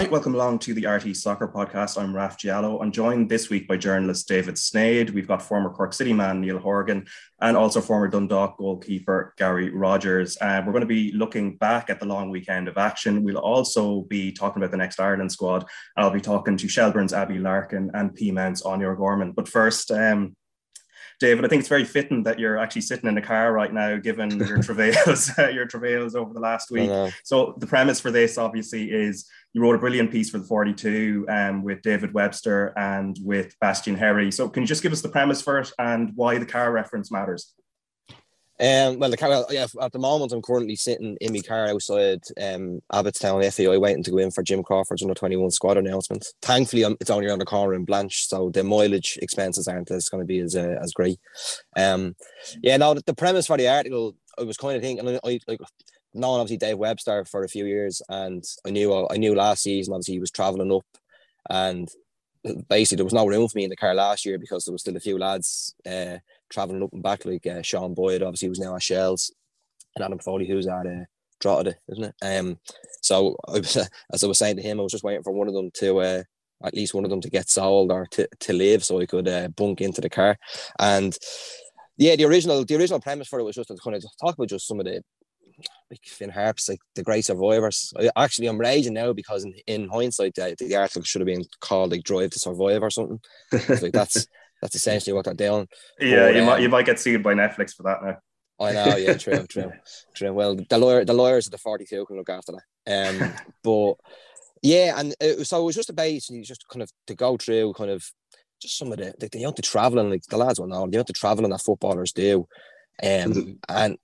right, welcome along to the RTÉ Soccer Podcast. I'm Raf Diallo. I'm joined this week by journalist David Sneyd. We've got former Cork City man Neil Horgan and also former Dundalk goalkeeper Gary Rogers. Uh, we're going to be looking back at the long weekend of action. We'll also be talking about the next Ireland squad. I'll be talking to Shelbourne's Abbie Larkin and Peamount's Áine O'Gorman. But first, um, David, I think it's very fitting that you're actually sitting in a car right now, given your travails, your travails over the last week. So the premise for this, obviously, is you wrote a brilliant piece for the 42 um, with David Webster and with Bastien Héry. So can you just give us the premise for it and why the car reference matters? Um, well, the car, well, yeah, at the moment, I'm currently sitting in my car outside um, Abbottstown FAI waiting to go in for Jim Crawford's under 21 squad announcement. Thankfully, it's only around the corner in Blanch, so the mileage expenses aren't as going to be as uh, as great. Um, yeah, now the, the premise for the article, I was kind of thinking, I, I like known obviously Dave Webster for a few years, and I knew I knew last season obviously he was traveling up, and basically there was no room for me in the car last year because there was still a few lads uh, traveling up and back like uh, Sean Boyd obviously was now at Shells, and Adam Foley who's at uh, Drogheda, isn't it? Um, so I was, as I was saying to him, I was just waiting for one of them to. Uh, at least one of them to get sold or to, to live so I could uh, bunk into the car and yeah, the original the original premise for it was just to kind of talk about just some of the like Finn Harps, like the great survivors. I, actually, I'm raging now because in, in hindsight, the, the article should have been called like "Drive to Survive" or something. like that's that's essentially what they're doing. Yeah, but, you um, might you might get sued by Netflix for that now. I know, yeah, true, true, true. Well, the lawyer, the lawyers of the 42 can look after that. Um, but yeah, and it, so it was just a base, and you just kind of to go through kind of just some of the the, the amount of traveling, like the lads will know, the amount of traveling that footballers do. Um, and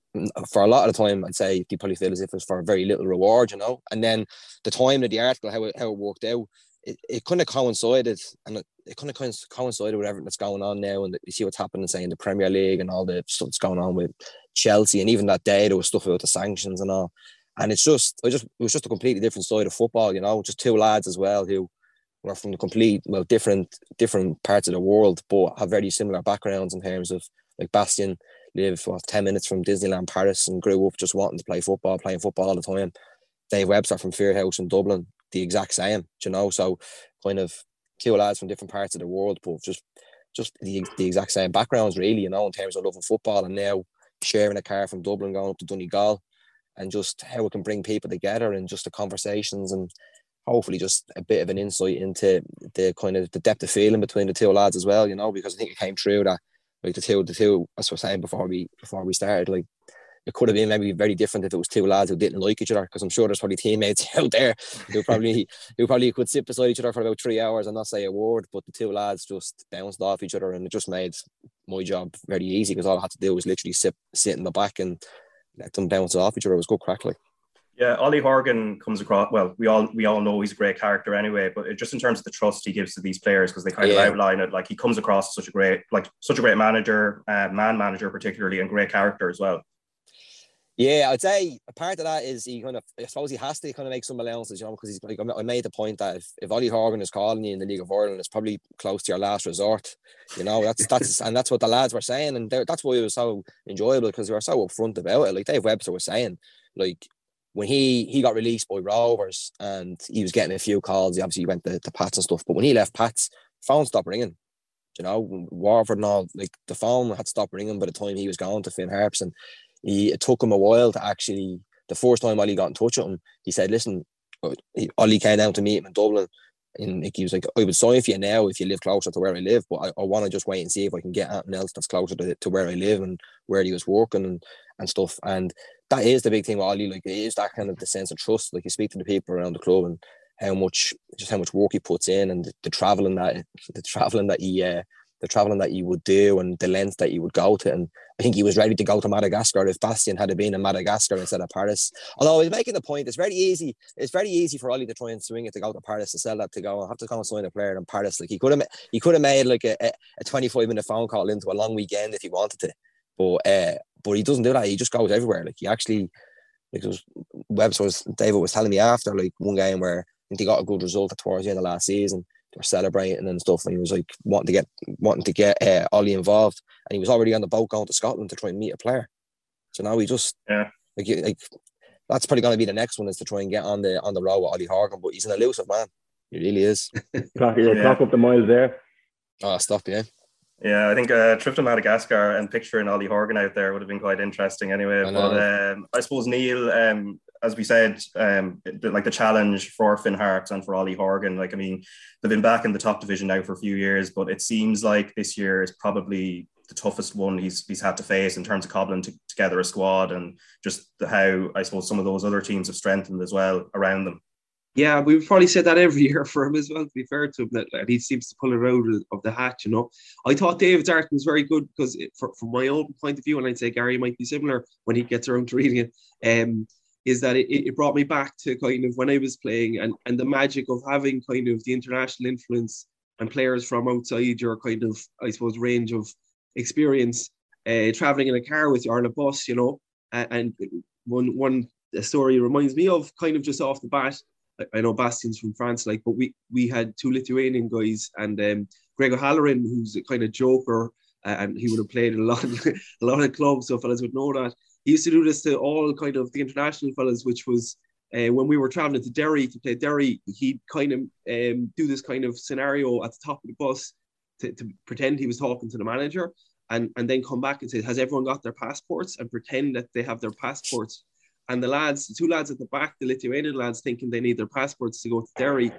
for a lot of the time, I'd say they probably feel as if it's for very little reward, you know. And then the time of the article, how it, how it worked out, it, it kind of coincided, and it, it kind of coincided with everything that's going on now, and you see what's happening, say in the Premier League and all the stuff that's going on with Chelsea, and even that day there was stuff about the sanctions and all. And it's just, it just, it was just a completely different side of football, you know. Just two lads as well who were from the complete, well, different, different parts of the world, but have very similar backgrounds in terms of like Bastien live what, 10 minutes from Disneyland Paris and grew up just wanting to play football, playing football all the time. Dave Webster from Fieldhouse in Dublin, the exact same, you know. So kind of two lads from different parts of the world, but just just the, the exact same backgrounds, really, you know, in terms of loving football and now sharing a car from Dublin going up to Donegal and just how we can bring people together and just the conversations and hopefully just a bit of an insight into the kind of the depth of feeling between the two lads as well, you know, because I think it came through that like the two, the two, as I was saying before we before we started, like it could have been maybe very different if it was two lads who didn't like each other. Because I'm sure there's probably teammates out there who probably who probably could sit beside each other for about three hours and not say a word. But the two lads just bounced off each other, and it just made my job very easy because all I had to do was literally sit sit in the back and let them bounce off each other. It was good crack, like. Yeah, Ollie Horgan comes across well. We all we all know he's a great character anyway, but just in terms of the trust he gives to these players, because they kind yeah. of outline it, like he comes across such a great, like such a great manager, uh, man manager particularly, and great character as well. Yeah, I'd say a part of that is he kind of, I suppose he has to kind of make some allowances, you know, because he's like, I made the point that if, if Ollie Horgan is calling you in the League of Ireland, it's probably close to your last resort, you know, that's, that's, and that's what the lads were saying. And that's why it was so enjoyable because they were so upfront about it. Like Dave Webster was saying, like, when he he got released by Rovers and he was getting a few calls, he obviously went to, to Pats and stuff. But when he left Pats, phone stopped ringing. You know, Warford and all like the phone had stopped ringing by the time he was gone to Finn Harps, and he it took him a while to actually. The first time Ollie got in touch with him, he said, "Listen, uh, Ollie came down to meet him in Dublin." And he was like, I would sign for you now if you live closer to where I live, but I, I want to just wait and see if I can get anything else that's closer to, to where I live and where he was working and, and stuff. And that is the big thing with Ollie. Like it is that kind of the sense of trust. Like you speak to the people around the club and how much just how much work he puts in and the, the traveling that the traveling that he uh, the traveling that he would do and the length that he would go to. And I think he was ready to go to Madagascar if Bastien had been in Madagascar instead of Paris. Although he's making the point, it's very easy. It's very easy for Ollie to try and swing it to go to Paris to sell that to go. I have to come and sign a player in Paris. Like he could have, he could have made like a, a 25 minute phone call into a long weekend if he wanted to. But uh, but he doesn't do that. He just goes everywhere. Like he actually, like was, Webster was David was telling me after like one game where I think he got a good result towards the end of last season. They were celebrating and stuff, and he was like wanting to get wanting to get uh, Ollie involved, and he was already on the boat going to Scotland to try and meet a player. So now he just yeah like like that's probably going to be the next one is to try and get on the on the road with Ollie Horgan. But he's an elusive man. He really is. clock, yeah, clock up the miles there. Oh, stop, yeah. Yeah, I think a trip to Madagascar and picturing Ollie Horgan out there would have been quite interesting anyway. I but um, I suppose Neil, um, as we said, um, the, like the challenge for Finn Harps and for Ollie Horgan, like I mean, they've been back in the top division now for a few years, but it seems like this year is probably the toughest one he's he's had to face in terms of cobbling to, together a squad and just how I suppose some of those other teams have strengthened as well around them. Yeah, we've probably said that every year for him as well. To be fair to him, that, that he seems to pull it out of the hat, You know, I thought David Darton was very good because, it, for, from my own point of view, and I'd say Gary might be similar when he gets around to reading it. Um, is that it, it brought me back to kind of when I was playing and, and the magic of having kind of the international influence and players from outside your kind of, I suppose, range of experience, uh, traveling in a car with you or on a bus, you know. And, and one one story reminds me of kind of just off the bat I know Bastien's from France, like, but we we had two Lithuanian guys and um, Greg who's a kind of joker, uh, and he would have played a lot, of, a lot of clubs, so fellas would know that. He used to do this to all kind of the international fellas, which was uh, when we were traveling to Derry to play Derry, he'd kind of um, do this kind of scenario at the top of the bus to, to pretend he was talking to the manager, and and then come back and say, "Has everyone got their passports?" and pretend that they have their passports and the lads, the two lads at the back, the Lithuanian lads, thinking they need their passports to go to Derry,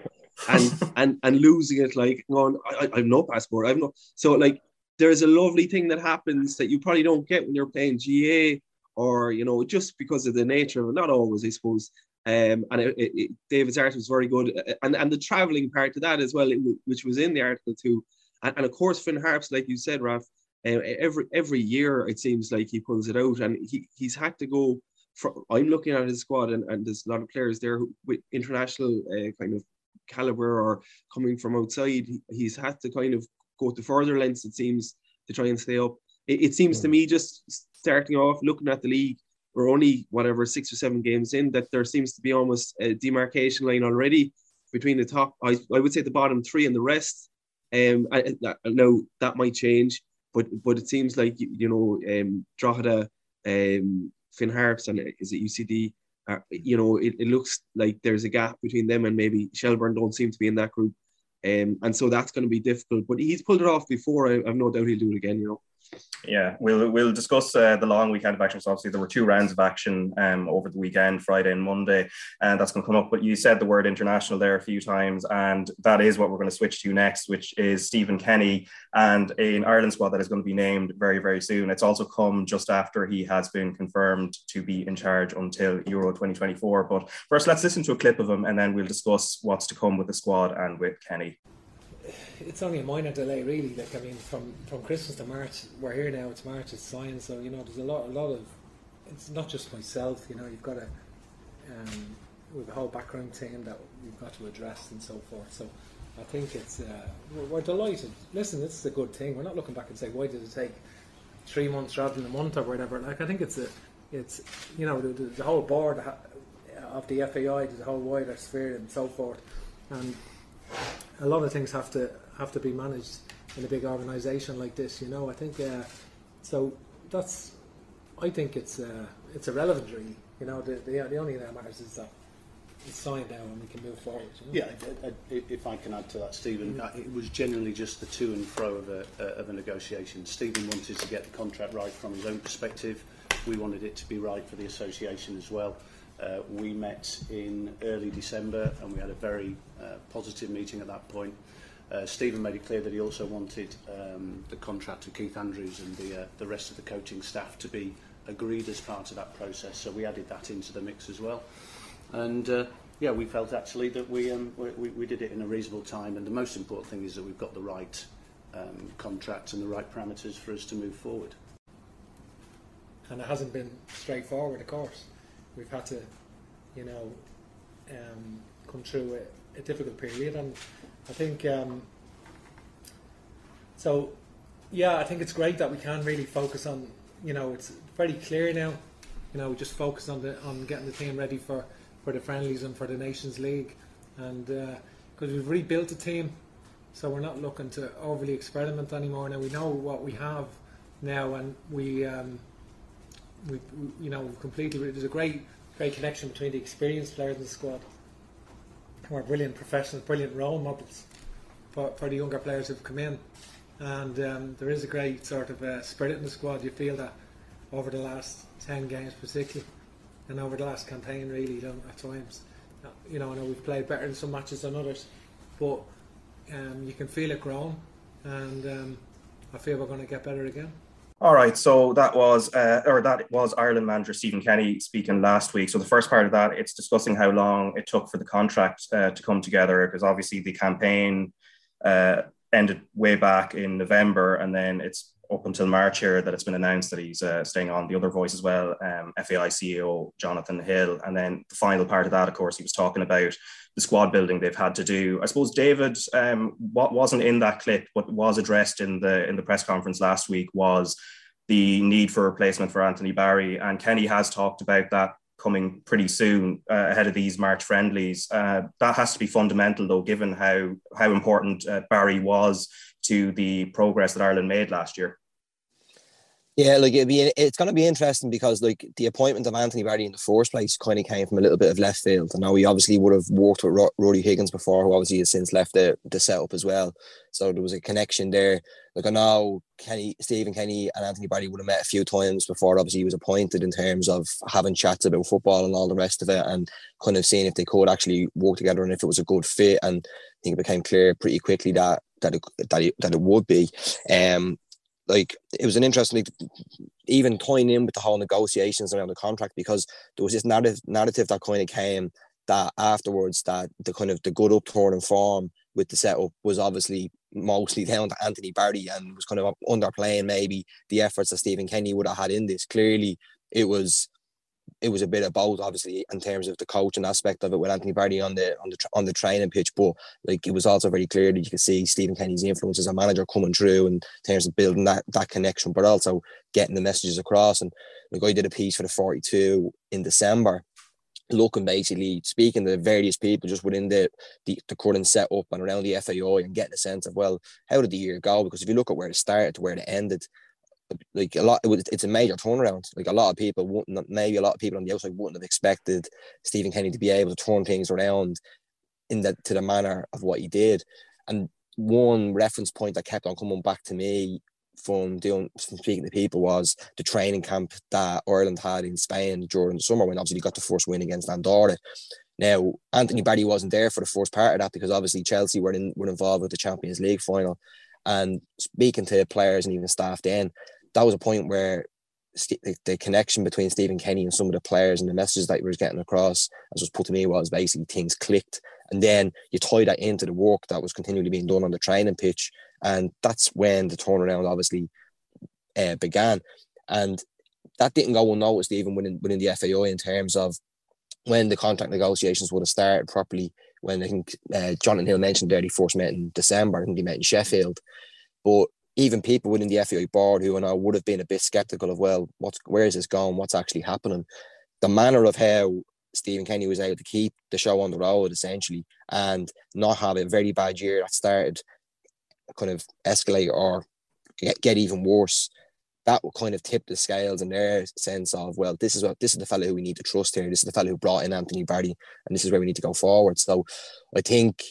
and and and losing it, like going, I, I have no passport, I have no. So like, there's a lovely thing that happens that you probably don't get when you're playing GA, or you know, just because of the nature of it. Not always, I suppose. Um, and it, it, it, David's art was very good, and and the traveling part of that as well, which was in the article too, and, and of course Finn Harps, like you said, Raf. Uh, every every year it seems like he pulls it out, and he, he's had to go for, I'm looking at his squad, and, and there's a lot of players there who, with international uh, kind of caliber or coming from outside. He, he's had to kind of go to further lengths, it seems, to try and stay up. It, it seems to me, just starting off, looking at the league, we're only whatever six or seven games in, that there seems to be almost a demarcation line already between the top. I, I would say the bottom three and the rest. Um, I, I know that might change, but but it seems like you, you know, um, Drogheda, um, Finn Harps and is it UCD? Uh, you know, it, it looks like there's a gap between them and maybe Shelbourne don't seem to be in that group. Um, and so that's going to be difficult. But he's pulled it off before. I, I've no doubt he'll do it again. You know. Yeah, we'll we'll discuss uh, the long weekend of action. So obviously there were two rounds of action um, over the weekend, Friday and Monday, and that's going to come up. But you said the word international there a few times, and that is what we're going to switch to next, which is Stephen Kenny and an Ireland squad that is going to be named very very soon. It's also come just after he has been confirmed to be in charge until Euro 2024. But first, let's listen to a clip of him, and then we'll discuss what's to come with the squad and with Kenny it's only a minor delay, really. Like I mean, from from Christmas to March, we're here now. It's March. It's science. So you know, there's a lot, a lot of. It's not just myself. You know, you've got a, um, with a whole background team that we've got to address and so forth. So, I think it's uh, we're, we're, delighted. Listen, this is a good thing. We're not looking back and say why did it take three months rather than a month or whatever. Like I think it's a, it's you know the, the, whole board of the FAI, the whole wider sphere and so forth, and a lot of things have to have to be managed in a big organisation like this. You know, I think uh, so. That's I think it's uh, it's irrelevant, really. You know, the, the, the only thing that matters is that it's signed now and we can move forward. You know? Yeah, if I can add to that, Stephen, mm-hmm. it was generally just the to and fro of a, of a negotiation. Stephen wanted to get the contract right from his own perspective. We wanted it to be right for the association as well. Uh, we met in early December and we had a very uh, positive meeting at that point. Uh, Stephen made it clear that he also wanted um, the contractor Keith Andrews and the, uh, the rest of the coaching staff to be agreed as part of that process. So we added that into the mix as well. And uh, yeah, we felt actually that we, um, we, we did it in a reasonable time. And the most important thing is that we've got the right um, contract and the right parameters for us to move forward. And it hasn't been straightforward, of course. We've had to, you know, um, come through a, a difficult period. And I think um, so. Yeah, I think it's great that we can really focus on. You know, it's very clear now. You know, we just focus on the on getting the team ready for for the friendlies and for the Nations League, and because uh, we've rebuilt the team, so we're not looking to overly experiment anymore. Now we know what we have now, and we um, we, you know completely. There's a great great connection between the experienced players in the squad, who are brilliant professionals, brilliant role models for, for the younger players who've come in. And um, there is a great sort of uh, spirit in the squad. You feel that over the last 10 games, particularly, and over the last campaign, really, at times. You know, I know we've played better in some matches than others, but um, you can feel it growing, and um, I feel we're going to get better again. All right, so that was uh, or that was Ireland manager Stephen Kenny speaking last week. So the first part of that, it's discussing how long it took for the contract uh, to come together, because obviously the campaign uh, ended way back in November, and then it's up until March here that it's been announced that he's uh, staying on. The other voice as well, um, FAI CEO Jonathan Hill, and then the final part of that, of course, he was talking about the squad building they've had to do. I suppose David, um, what wasn't in that clip, but was addressed in the in the press conference last week was the need for replacement for Anthony Barry, and Kenny has talked about that coming pretty soon uh, ahead of these March friendlies. Uh, that has to be fundamental, though, given how how important uh, Barry was to the progress that Ireland made last year. Yeah, like it'd be it's going to be interesting because like the appointment of Anthony Barry in the first place kind of came from a little bit of left field. I know he obviously would have worked with Ro- Ruaidhrí Higgins before, who obviously has since left the, the setup as well. So there was a connection there. Like I know Kenny, Stephen Kenny, and Anthony Barry would have met a few times before. Obviously, he was appointed in terms of having chats about football and all the rest of it, and kind of seeing if they could actually work together and if it was a good fit. And I think it became clear pretty quickly that that it, that it, that it would be. Um, like it was an interesting even tying in with the whole negotiations around the contract because there was this narrative narrative that kind of came that afterwards that the kind of the good upturn in form with the setup was obviously mostly down to Anthony Barry and was kind of underplaying maybe the efforts that Stephen Kenny would have had in this. Clearly, it was it was a bit of both, obviously, in terms of the coaching aspect of it with Anthony Barry on the on the on the training pitch. But like it was also very clear that you could see Stephen Kenny's influence as a manager coming through in terms of building that that connection, but also getting the messages across. And the guy did a piece for the 42 in December, looking basically speaking to various people just within the, the, the current setup and around the FAI and getting a sense of well, how did the year go? Because if you look at where it started to where it ended, like a lot, it was, it's a major turnaround. Like a lot of people wouldn't, maybe a lot of people on the outside wouldn't have expected Stephen Kenny to be able to turn things around in that to the manner of what he did. And one reference point that kept on coming back to me from doing from speaking to people was the training camp that Ireland had in Spain during the summer when obviously he got the first win against Andorra. Now Anthony Barry wasn't there for the first part of that because obviously Chelsea were in, were involved with the Champions League final. And speaking to players and even staff then, that was a point where the, the connection between Stephen Kenny and some of the players and the messages that he was getting across, as was put to me, was basically things clicked. And then you tie that into the work that was continually being done on the training pitch. And that's when the turnaround obviously uh, began. And that didn't go unnoticed even within, within the FAI in terms of when the contract negotiations would have started properly. When I think uh, Jonathan Hill mentioned there, he first met in December, I think he met in Sheffield. But even people within the FAI board who and I would have been a bit skeptical of, well, what's where is this going? What's actually happening? The manner of how Stephen Kenny was able to keep the show on the road essentially and not have a very bad year that started kind of escalate or get, get even worse. That would kind of tip the scales in their sense of, well, this is what this is the fellow who we need to trust here. This is the fellow who brought in Anthony Barry, and this is where we need to go forward. So I think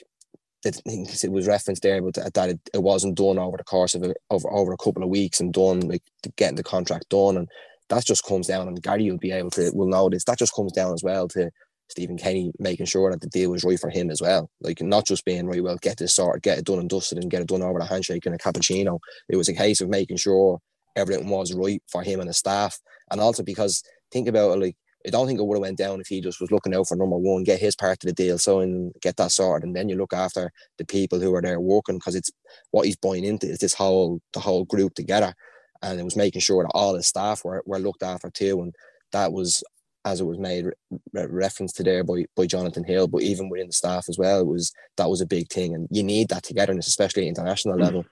that it was referenced there, but that it, it wasn't done over the course of a, over over a couple of weeks and done like getting the contract done, and that just comes down. And Gary will be able to will know this. That just comes down as well to Stephen Kenny making sure that the deal was right for him as well. Like not just being right, well, get this sorted, get it done and dusted, and get it done over the handshake and a cappuccino. It was a case of making sure everything was right for him and the staff, and also because think about it, like I don't think it would have went down if he just was looking out for number one, get his part of the deal, so and get that sorted, and then you look after the people who are there working because it's what he's buying into is this whole the whole group together, and it was making sure that all his staff were, were looked after too, and that was as it was made re- reference to there by, by Jonathan Hill, but even within the staff as well, it was that was a big thing, and you need that togetherness, especially at international mm. level,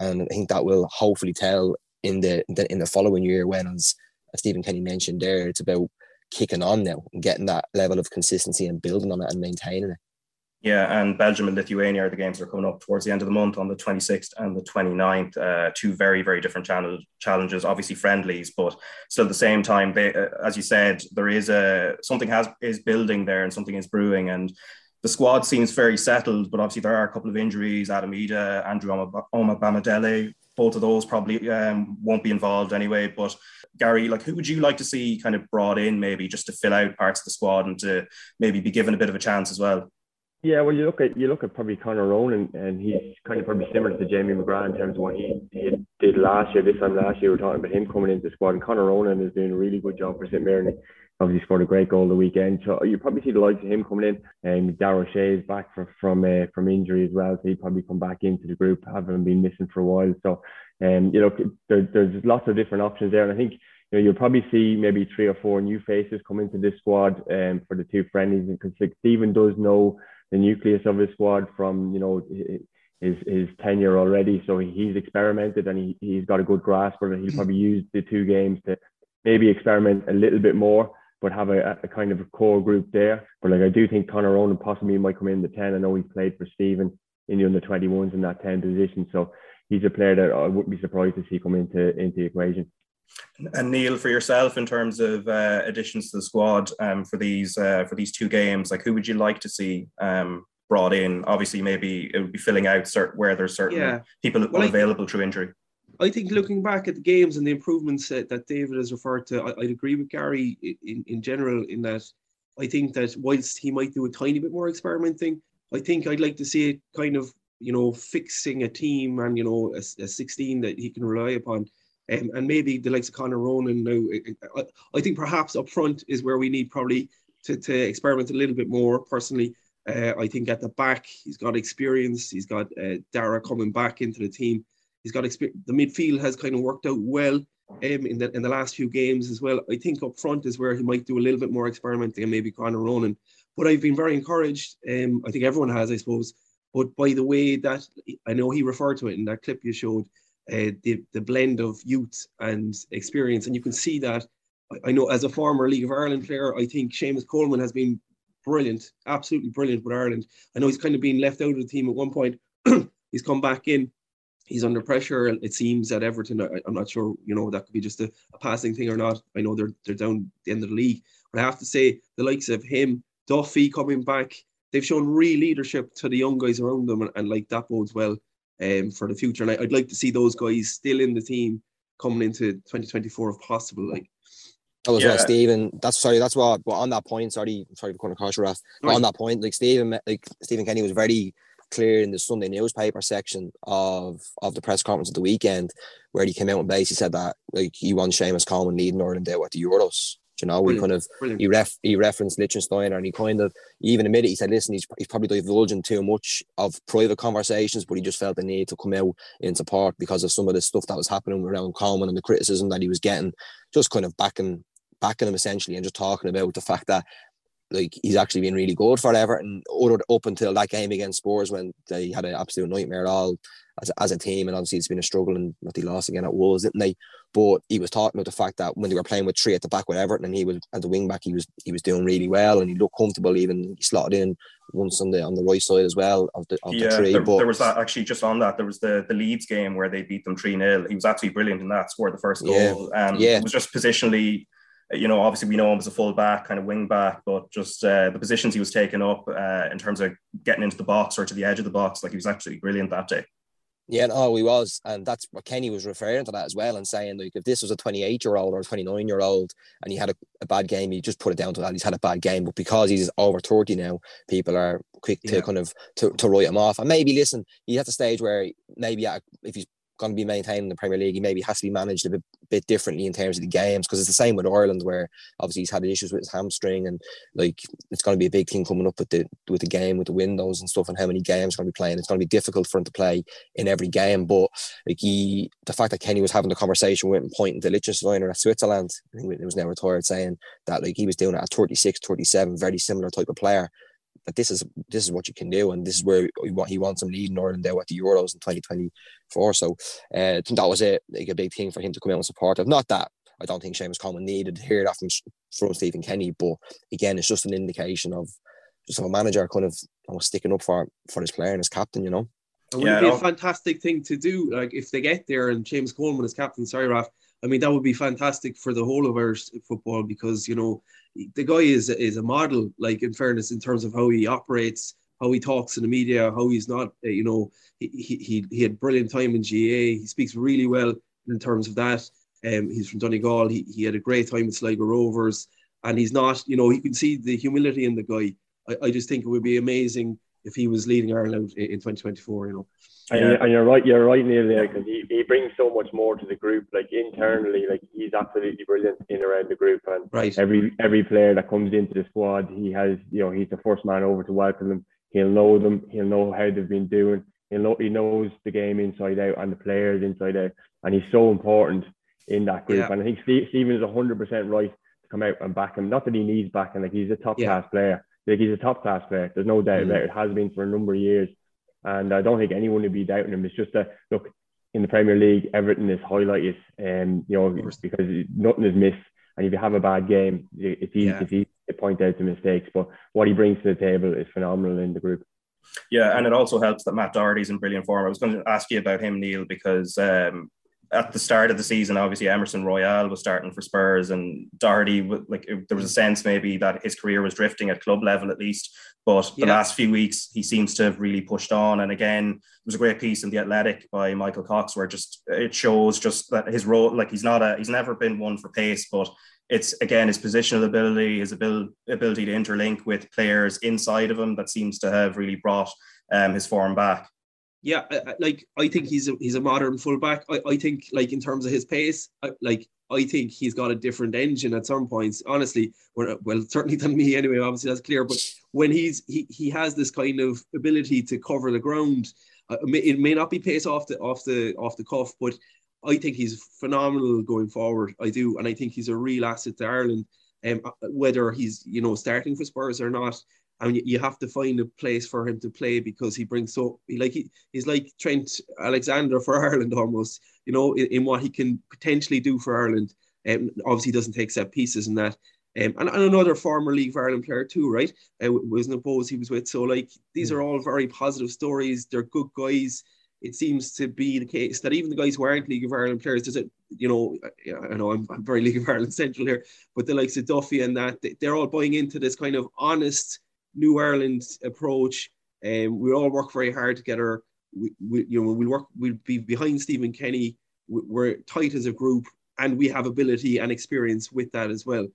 and I think that will hopefully tell in the, the in the following year when, as, as Stephen Kenny mentioned there, it's about kicking on now and getting that level of consistency and building on it and maintaining it. Yeah, and Belgium and Lithuania are the games that are coming up towards the end of the month on the 26th and the 29th. Uh, two very, very different challenges, obviously friendlies, but still at the same time, they, uh, as you said, there is a something has is building there and something is brewing. And the squad seems very settled, but obviously there are a couple of injuries. Adam Idah, Andrew Omobamidele, both of those probably um, won't be involved anyway. But Gary, like, who would you like to see kind of brought in maybe just to fill out parts of the squad and to maybe be given a bit of a chance as well? Yeah, well, you look at you look at probably Conor Ronan, and he's kind of probably similar to Jamie McGrath in terms of what he, he did last year. This time last year, we are talking about him coming into the squad, and Conor Ronan is doing a really good job for St Mirren. Obviously, scored a great goal the weekend, so you probably see the likes of him coming in. And um, Dara Shea is back for, from uh, from injury as well, so he'd probably come back into the group, having been missing for a while. So, um, you know, there, there's lots of different options there, and I think you know, you'll probably see maybe three or four new faces come into this squad um, for the two friendlies because Stephen does know the nucleus of his squad from you know his his tenure already. So he's experimented and he he's got a good grasp of it. He'll probably use the two games to maybe experiment a little bit more, but have a, a kind of a core group there. But like I do think Conor Ronan possibly might come in the ten. I know he's played for Stephen in the under twenty ones in that ten position. So he's a player that I wouldn't be surprised to see come into into the equation. And Neil, for yourself, in terms of uh, additions to the squad um, for these uh, for these two games, like who would you like to see um, brought in? Obviously, maybe it would be filling out certain, where there's certain yeah. people well, unavailable through injury. I think looking back at the games and the improvements that, that David has referred to, I, would agree with Gary in, in general in that I think that whilst he might do a tiny bit more experimenting, I think I'd like to see it kind of you know fixing a team and you know a, a 16 that he can rely upon um, and maybe the likes of Conor Ronan now. I, I, think perhaps up front is where we need probably to, to experiment a little bit more. Personally, uh, I think at the back he's got experience. He's got uh, Dara coming back into the team. He's got experience. The midfield has kind of worked out well um, in the in the last few games as well. I think up front is where he might do a little bit more experimenting and maybe Conor Ronan. But I've been very encouraged. Um, I think everyone has, I suppose. But by the way that I know he referred to it in that clip you showed, uh, the, the blend of youth and experience. And you can see that. I, I, know as a former League of Ireland player, I think Seamus Coleman has been brilliant, absolutely brilliant with Ireland. I know he's kind of been left out of the team at one point. he's come back in. He's under pressure. It seems at Everton. I, am not sure, you know, that could be just a, a, passing thing or not. I know they're they're down the end of the league, but I have to say the likes of him, Duffy coming back, they've shown real leadership to the young guys around them, and, and like that bodes well um, for the future. And I, would like to see those guys still in the team coming into 2024 if possible. Like. That was yeah. what Stephen. That's sorry. That's what. But on that point, sorry, sorry for cutting across your off. But on that point, like Stephen, like Stephen Kenny was very clear in the Sunday newspaper section of of the press conference of the weekend, where he came out and basically said that like he wants Seamus Coleman leading Ireland out at the Euros. You know, we kind of Brilliant. he ref he referenced Lichtsteiner and he kind of he even admitted he said, listen, he's, he's probably divulging too much of private conversations, but he just felt the need to come out in support because of some of the stuff that was happening around Coleman and the criticism that he was getting, just kind of backing backing him essentially and just talking about the fact that like he's actually been really good for Everton ordered up until that game against Spurs when they had an absolute nightmare all as a, as a team and obviously it's been a struggle and what they lost again at Wolves, didn't they? But he was talking about the fact that when they were playing with three at the back with Everton and he was at the wing back, he was he was doing really well and he looked comfortable. Even he slotted in once on the on the right side as well of the of yeah, the three. There, but there was that actually just on that. There was the the Leeds game where they beat them three 0 He was absolutely brilliant in that. Scored the first goal. Yeah, um, yeah. It was just positionally you know, obviously we know him as a full back, kind of wing back, but just uh, the positions he was taking up uh, in terms of getting into the box or to the edge of the box, like he was absolutely brilliant that day. Yeah, no, he was, and that's what Kenny was referring to that as well, and saying like if this was a 28 year old or a 29 year old and he had a, a, bad game, he just put it down to that he's had a bad game, but because he's over 30 now, people are quick to yeah. kind of to, to write him off, and maybe listen, he's at the stage where maybe if he's going to be maintained in the Premier League, he maybe has to be managed a bit, bit differently in terms of the games because it's the same with Ireland where obviously he's had issues with his hamstring and like it's going to be a big thing coming up with the with the game with the windows and stuff and how many games going to be playing. It's going to be difficult for him to play in every game, but like he, the fact that Kenny was having the conversation with him pointing to Lichtsteiner at Switzerland, I think it was now retired, saying that like he was doing it at 36, 37, very similar type of player that this is this is what you can do, and this is where he wants him leading Ireland there at the Euros in 2024. So uh, I think that was a, like a big thing for him to come out and support. Of not that I don't think Seamus Coleman needed to hear that from from Stephen Kenny, but again, it's just an indication of just of a manager kind of know, sticking up for for his player and his captain. You know. It would Yeah, be a fantastic thing to do. Like if they get there and James Coleman is captain, sorry, Raf. I mean, that would be fantastic for the whole of Irish football because you know the guy is is a model. Like in fairness, in terms of how he operates, how he talks in the media, how he's not. uh, You know, he he he, had brilliant time in GA. He speaks really well in terms of that. Um, he's from Donegal. He he had a great time with Sligo Rovers, and he's not. You know, you can see the humility in the guy. I, I just think it would be amazing if he was leading Ireland in, in 2024. You know. And, Yeah. you're, and you're right, you're right, Neil, there because he, he brings so much more to the group. Like internally, like he's absolutely brilliant in around the group, and Right. every every player that comes into the squad, he has, you know, he's the first man over to welcome them. He'll know them. He'll know how they've been doing. He'll know he knows the game inside out and the players inside out, and he's so important in that group. Yeah. And I think Steve, Stephen is hundred percent right to come out and back him. Not that he needs backing, like he's a top Yeah. class player. Like he's a top class player. There's no doubt Mhm. about it. Has been for a number of years, and I don't think anyone would be doubting him. It's just that look in the Premier League, everything is highlighted, and you know because nothing is missed. And if you have a bad game, it's easy, Yeah. it's easy to point out the mistakes. But what he brings to the table is phenomenal in the group. Yeah, and it also helps that Matt Doherty's in brilliant form. I was going to ask you about him, Neil, because um, at the start of the season, obviously Emerson Royal was starting for Spurs, and Doherty, like there was a sense maybe that his career was drifting at club level at least. But the Yeah. last few weeks, he seems to have really pushed on. And again, it was a great piece in the Athletic by Michael Cox where just it shows just that his role, like he's not a, he's never been one for pace, but it's again his positional ability, his abil- ability to interlink with players inside of him that seems to have really brought um, his form back. Yeah, like I think he's a he's a modern fullback. I, I think like in terms of his pace, I, like I think he's got a different engine at some points. Honestly, well, certainly than me anyway. Obviously, that's clear. But when he's he he has this kind of ability to cover the ground. Uh, it may- it may not be pace off the off the off the cuff, but I think he's phenomenal going forward. I do, and I think he's a real asset to Ireland. Um, whether he's you know starting for Spurs or not, and you, you have to find a place for him to play because he brings so he like he, he's like Trent Alexander for Ireland almost. You know, in, in what he can potentially do for Ireland. Um, obviously, doesn't take set pieces in that. Um, and, and another former League of Ireland player too, right? Uh, was in Bohs he was with. So like these are all very positive stories. They're good guys. It seems to be the case that even the guys who aren't League of Ireland players, there's a you know, I know I'm, I'm very League of Ireland central here, but the likes of Duffy and that they- they're all buying into this kind of honest New Ireland approach. And um, we all work very hard together. We, we you know we'll work we'll be behind Stephen Kenny. We- We're tight as a group, and we have ability and experience with that as well.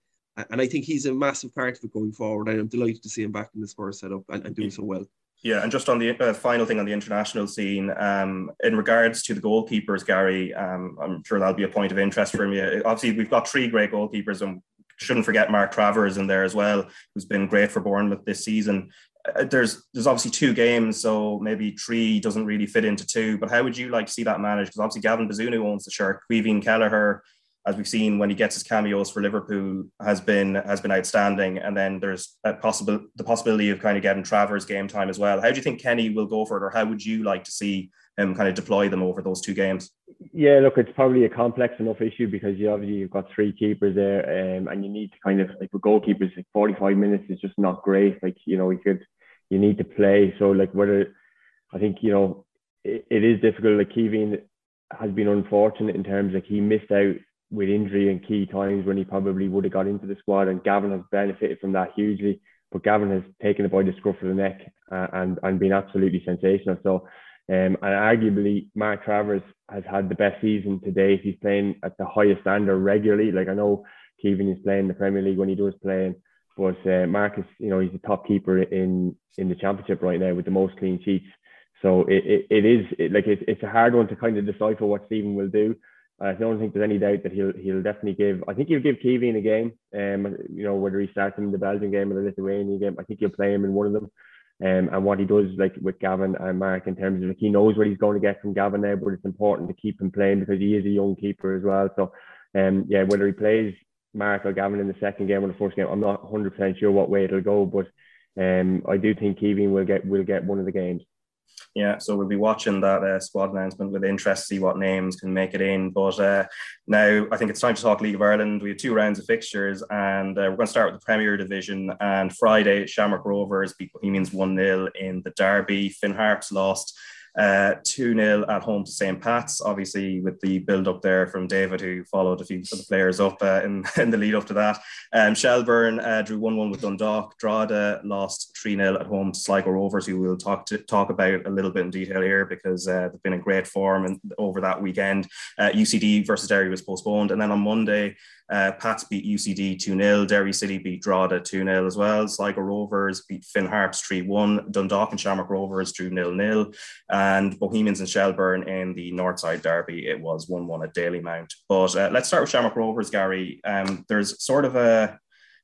And I think he's a massive part of it going forward. And I'm delighted to see him back in the Spurs setup and, and doing so well. Yeah, and just on the uh, final thing on the international scene, um, in regards to the goalkeepers, Gary, um, I'm sure that'll be a point of interest for me. Obviously, we've got three great goalkeepers, and shouldn't forget Mark Travers in there as well, who's been great for Bournemouth this season. Uh, there's there's obviously two games, so maybe three doesn't really fit into two. But how would you like to see that managed? Because obviously Gavin Bazunu owns the shirt. Caoimhín Kelleher, as we've seen when he gets his cameos for Liverpool, has been has been outstanding. And then there's a possible the possibility of kind of getting Travers game time as well. How do you think Kenny will go for it, or how would you like to see him kind of deploy them over those two games? Yeah, look, it's probably a complex enough issue because you obviously you've got three keepers there, um, and you need to kind of like with goalkeepers, like 45 minutes is just not great. Like you know, you could you need to play. So like whether I think you know it, it is difficult. Like Kevin has been unfortunate in terms like he missed out with injury in key times when he probably would have got into the squad, and Gavin has benefited from that hugely. But Gavin has taken it by the scruff of the neck uh, and and been absolutely sensational. So. Um, and arguably, Mark Travers has had the best season to date. He's playing at the highest standard regularly. Like I know Kevin is playing the Premier League when he does playing, but uh, Mark is, you know, he's the top keeper in in the championship right now with the most clean sheets. So it, it, it is it, like it's, it's a hard one to kind of decipher what Stephen will do. I don't think there's any doubt that he'll he'll definitely give. I think he'll give Kevin a game. Um, you know whether he starts him in the Belgian game or the Lithuanian game. I think he'll play him in one of them. Um, and what he does like with Gavin and Mark in terms of like he knows what he's going to get from Gavin now, but it's important to keep him playing because he is a young keeper as well. So um, yeah, whether he plays Mark or Gavin in the second game or the first game, I'm not 100 percent sure what way it'll go, but um, I do think Kevin will get will get one of the games. Yeah, so we'll be watching that uh, squad announcement with interest, see what names can make it in. But uh, now I think it's time to talk League of Ireland. We have two rounds of fixtures, and uh, we're going to start with the Premier Division. And Friday, Shamrock Rovers beat Bohemians 1 0 in the Derby. Finn Harps lost uh, 2 0 at home to St. Pat's, obviously, with the build up there from David, who followed a few of the players up uh, in, in the lead up to that. Um, Shelbourne uh, drew 1 1 with Dundalk. Drogheda lost 3 0 at home to Sligo Rovers, who we'll talk to talk about a little bit in detail here because uh, they've been in great form and over that weekend. UCD uh, versus Derry was postponed. And then on Monday, uh, Pats beat UCD 2 0. Derry City beat Drogheda 2 0 as well. Sligo Rovers beat Finn Harps 3 1. Dundalk and Shamrock Rovers drew 0 0. And Bohemians and Shelbourne in the Northside Derby, it was 1 1 at Dalymount. But uh, let's start with Shamrock Rovers, Gary. Um, there's sort of a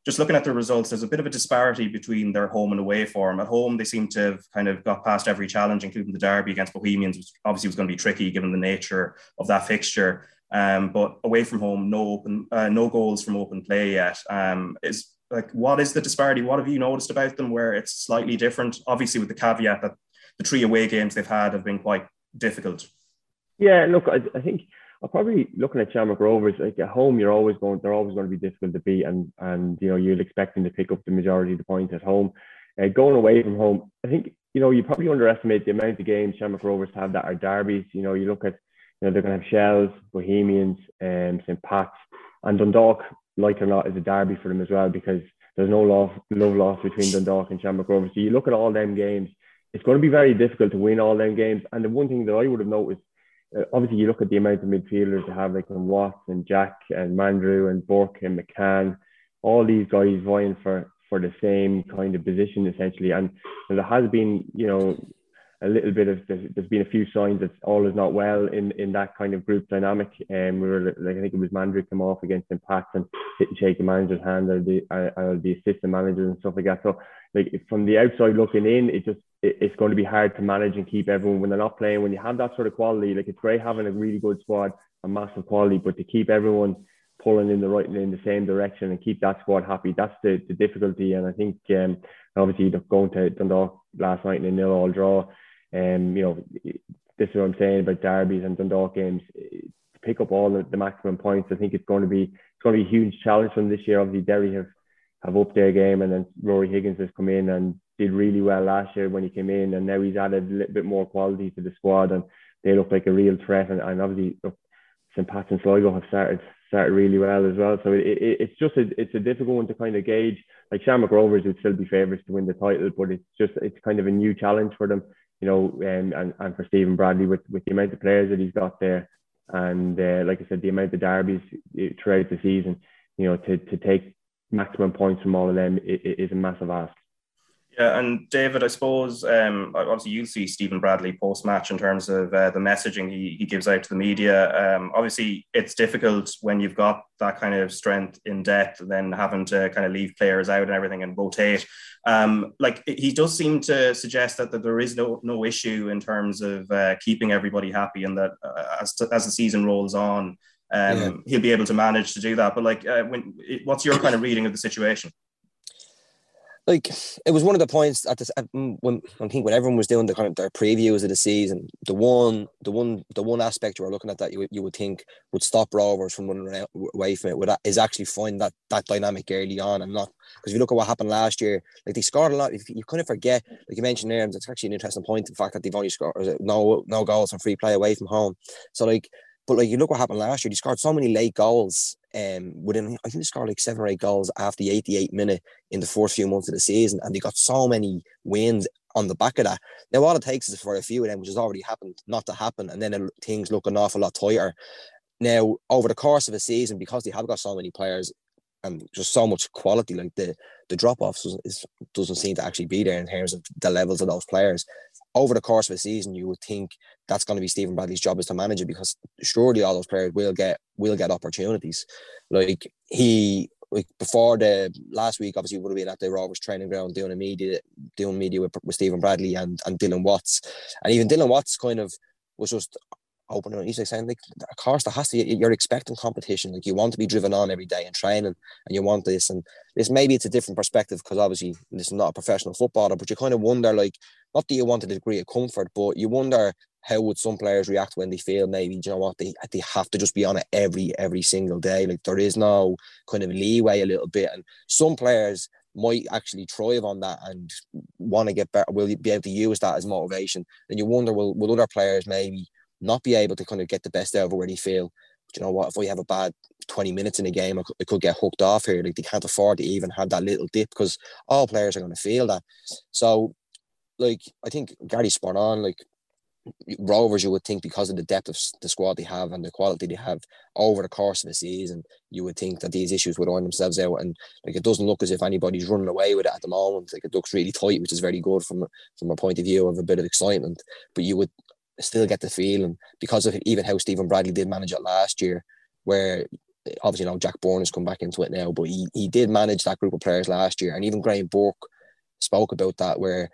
just looking at the results, there's a bit of a disparity between their home and away form. At home, they seem to have kind of got past every challenge, including the derby against Bohemians, which obviously was going to be tricky given the nature of that fixture. Um, but away from home, no open, uh, no goals from open play yet. Um, is like what is the disparity? What have you noticed about them where it's slightly different? Obviously, with the caveat that the three away games they've had have been quite difficult. Yeah, look, I, I think I'm probably looking at Shamrock Rovers. Like at home, you're always going, they're always going to be difficult to beat, and and you know you're expecting to pick up the majority of the points at home. Uh, going away from home, I think you know you probably underestimate the amount of games Shamrock Rovers have that are derbies. You know, you look at you know, they're going to have Shells, Bohemians, um, St. Pat's, and Dundalk, like or not, is a derby for them as well because there's no love, love loss between Dundalk and Shamrock Rovers. So you look at all them games, it's going to be very difficult to win all them games. And the one thing that I would have noticed, uh, obviously, you look at the amount of midfielders they have, like Watts and Jack and Mandroiu and Burke and McCann, all these guys vying for for the same kind of position essentially. And, and there has been, you know, a little bit of there's, there's been a few signs that all is not well in in that kind of group dynamic. And um, we were like I think it was Mandroiu come off against Impact and didn't shake the manager's hand or the uh, or the assistant managers and stuff like that. So like from the outside looking in, it just it, it's going to be hard to manage and keep everyone when they're not playing. When you have that sort of quality, like it's great having a really good squad, a massive quality, but to keep everyone pulling in the right in the same direction and keep that squad happy. That's the, the difficulty. And I think um, obviously going to Dundalk last night in a nil all draw um, you know, this is what I'm saying about derbies and Dundalk games. To pick up all the, the maximum points, I think it's going to be it's going to be a huge challenge from this year. Obviously, Derry have have upped their game, and then Ruaidhrí Higgins has come in and did really well last year when he came in, and now he's added a little bit more quality to the squad, and they look like a real threat. And, and obviously, look, St. Pat's and Sligo have started started really well as well. So it, it, it's just a, it's a difficult one to kind of gauge. Like Shamrock Rovers would still be favourites to win the title, but it's just it's kind of a new challenge for them you know, um, and, and for Stephen Bradley with, with the amount of players that he's got there. And uh, like I said, the amount of derbies uh, throughout the season, you know, to, to take maximum points from all of them is a massive ask. Yeah, and David, I suppose um, obviously you'll see Stephen Bradley post match in terms of uh, the messaging he, he gives out to the media. Um, obviously, it's difficult when you've got that kind of strength in depth, then having to kind of leave players out and everything and rotate. Um, like he does seem to suggest that, that there is no no issue in terms of uh, keeping everybody happy, and that uh, as to, as the season rolls on, um, yeah. he'll be able to manage to do that. But like, uh, when what's your kind of reading of the situation? Like it was one of the points at this mm, when I think when everyone was doing the kind of their previews of the season, the one the one the one aspect you were looking at that you, you would think would stop Rovers from running away from it would is actually find that that dynamic early on and not because if you look at what happened last year, like they scored a lot. If you kind of forget, like you mentioned there, it's actually an interesting point. The fact that they've only scored no no goals from free play away from home. So like but like you look what happened last year, he scored so many late goals. Um, within I think he scored like seven or eight goals after the 88 minute in the first few months of the season, and they got so many wins on the back of that. Now all it takes is for a few of them, which has already happened, not to happen, and then things look an awful lot tighter. Now over the course of a season, because they have got so many players and just so much quality, like the the drop offs doesn't seem to actually be there in terms of the levels of those players over the course of a season, you would think that's going to be Stephen Bradley's job is to manage it because surely all those players will get will get opportunities. Like he like before the last week, obviously would have been at the Rovers training ground doing a media doing media with, with Stephen Bradley and and Dylan Watts, and even Dylan Watts kind of was just opening. He's like saying like, of course, there has to. You're expecting competition. Like you want to be driven on every day and training, and you want this. And this maybe it's a different perspective because obviously this is not a professional footballer, but you kind of wonder like not that you want a degree of comfort, but you wonder how would some players react when they feel maybe you know what they they have to just be on it every every single day. Like there is no kind of leeway a little bit, and some players might actually thrive on that and want to get better. Will be able to use that as motivation? And you wonder will will other players maybe not be able to kind of get the best out of it where they feel you know what, if we have a bad 20 minutes in a game, I could, could get hooked off here. Like they can't afford to even have that little dip because all players are going to feel that. So, like, I think Gary's spot on. Like, Rovers, you would think because of the depth of the squad they have and the quality they have over the course of the season, you would think that these issues would iron themselves out. And like it doesn't look as if anybody's running away with it at the moment. Like it looks really tight, which is very good from from a point of view of a bit of excitement. But you would still get the feeling because of even how Stephen Bradley did manage it last year, where eh, obviously you know Jack Byrne has come back into it now, but he, he did manage that group of players last year, and even Graham Burke spoke about that where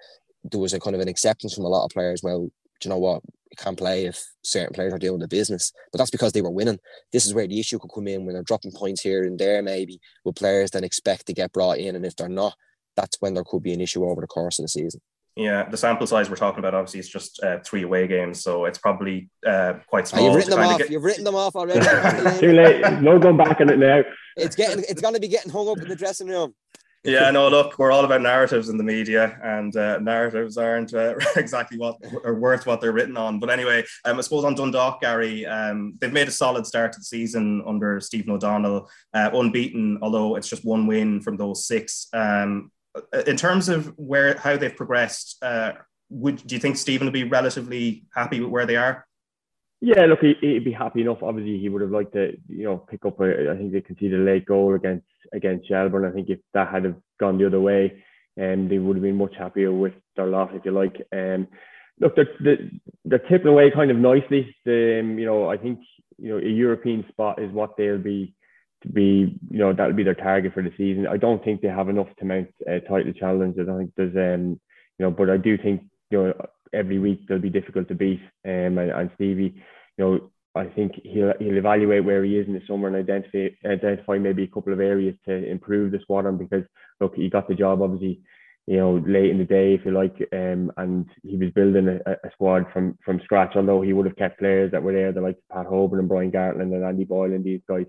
there was a kind of an acceptance from a lot of players. Well, do you know what, you can't play if certain players are doing the business, but that's because they were winning. This is where the issue could come in when they're dropping points here and there, maybe with players then expect to get brought in, and if they're not, that's when there could be an issue over the course of the season. Yeah, the sample size we're talking about obviously is just uh, three away games, so it's probably uh, quite small. Oh, you've written them off. Get... You've written them off already. Too late. No going back on it now. It's getting. It's going to be getting hung up in the dressing room. Yeah, no. Look, we're all about narratives in the media, and uh, narratives aren't uh, exactly what are worth what they're written on. But anyway, um, I suppose on Dundalk, Gary, um, they've made a solid start to the season under Stephen O'Donnell, uh, unbeaten, although it's just one win from those six. Um, uh, in terms of where how they've progressed, uh, would do you think Stephen would be relatively happy with where they are? Yeah, look, he, would be happy enough. Obviously, he would have liked to, you know, pick up. A, I think they conceded a late goal against against Shelbourne. I think if that had have gone the other way, um, they would have been much happier with their lot, if you like. Um, look, they're, they're, tipping away kind of nicely. Um, you know, I think you know a European spot is what they'll be to be, you know, that'll be their target for the season. I don't think they have enough to mount a title challenge. I don't think there's, um, you know, but I do think, you know, every week they'll be difficult to beat. Um, and, and Stevie, you know, I think he'll he'll evaluate where he is in the summer and identify identify maybe a couple of areas to improve the squad on because look, he got the job obviously, you know, late in the day if you like, um, and he was building a, a squad from from scratch. Although he would have kept players that were there, the like Pat Hoban and Brian Gartland and Andy Boyle and these guys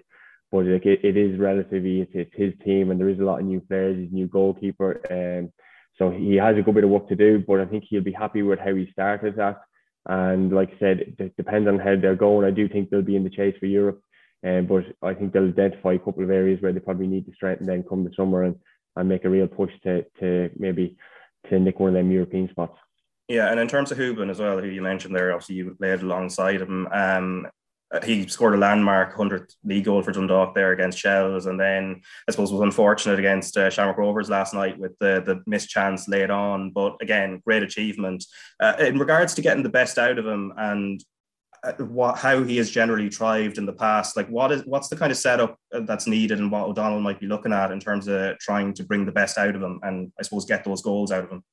but like it, it is relatively it's, it's his team and there is a lot of new players. He's new goalkeeper, um, so he has a good bit of work to do. But I think he'll be happy with how he started that. And like I said, it depends on how they're going. I do think they'll be in the chase for Europe, um, but I think they'll identify a couple of areas where they probably need to strengthen. Then come the summer and, and make a real push to to maybe to nick one of them European spots. Yeah, and in terms of Hoban as well, who you mentioned there, obviously you played alongside him. Um, uh, he scored a landmark 100th league goal for Dundalk there against Shells, and then I suppose was unfortunate against uh, Shamrock Rovers last night with the the missed chance laid on. But again, great achievement uh, in regards to getting the best out of him and uh, what how he has generally thrived in the past. Like what is what's the kind of setup uh, that's needed, and what O'Donnell might be looking at in terms of trying to bring the best out of him, and I suppose get those goals out of him.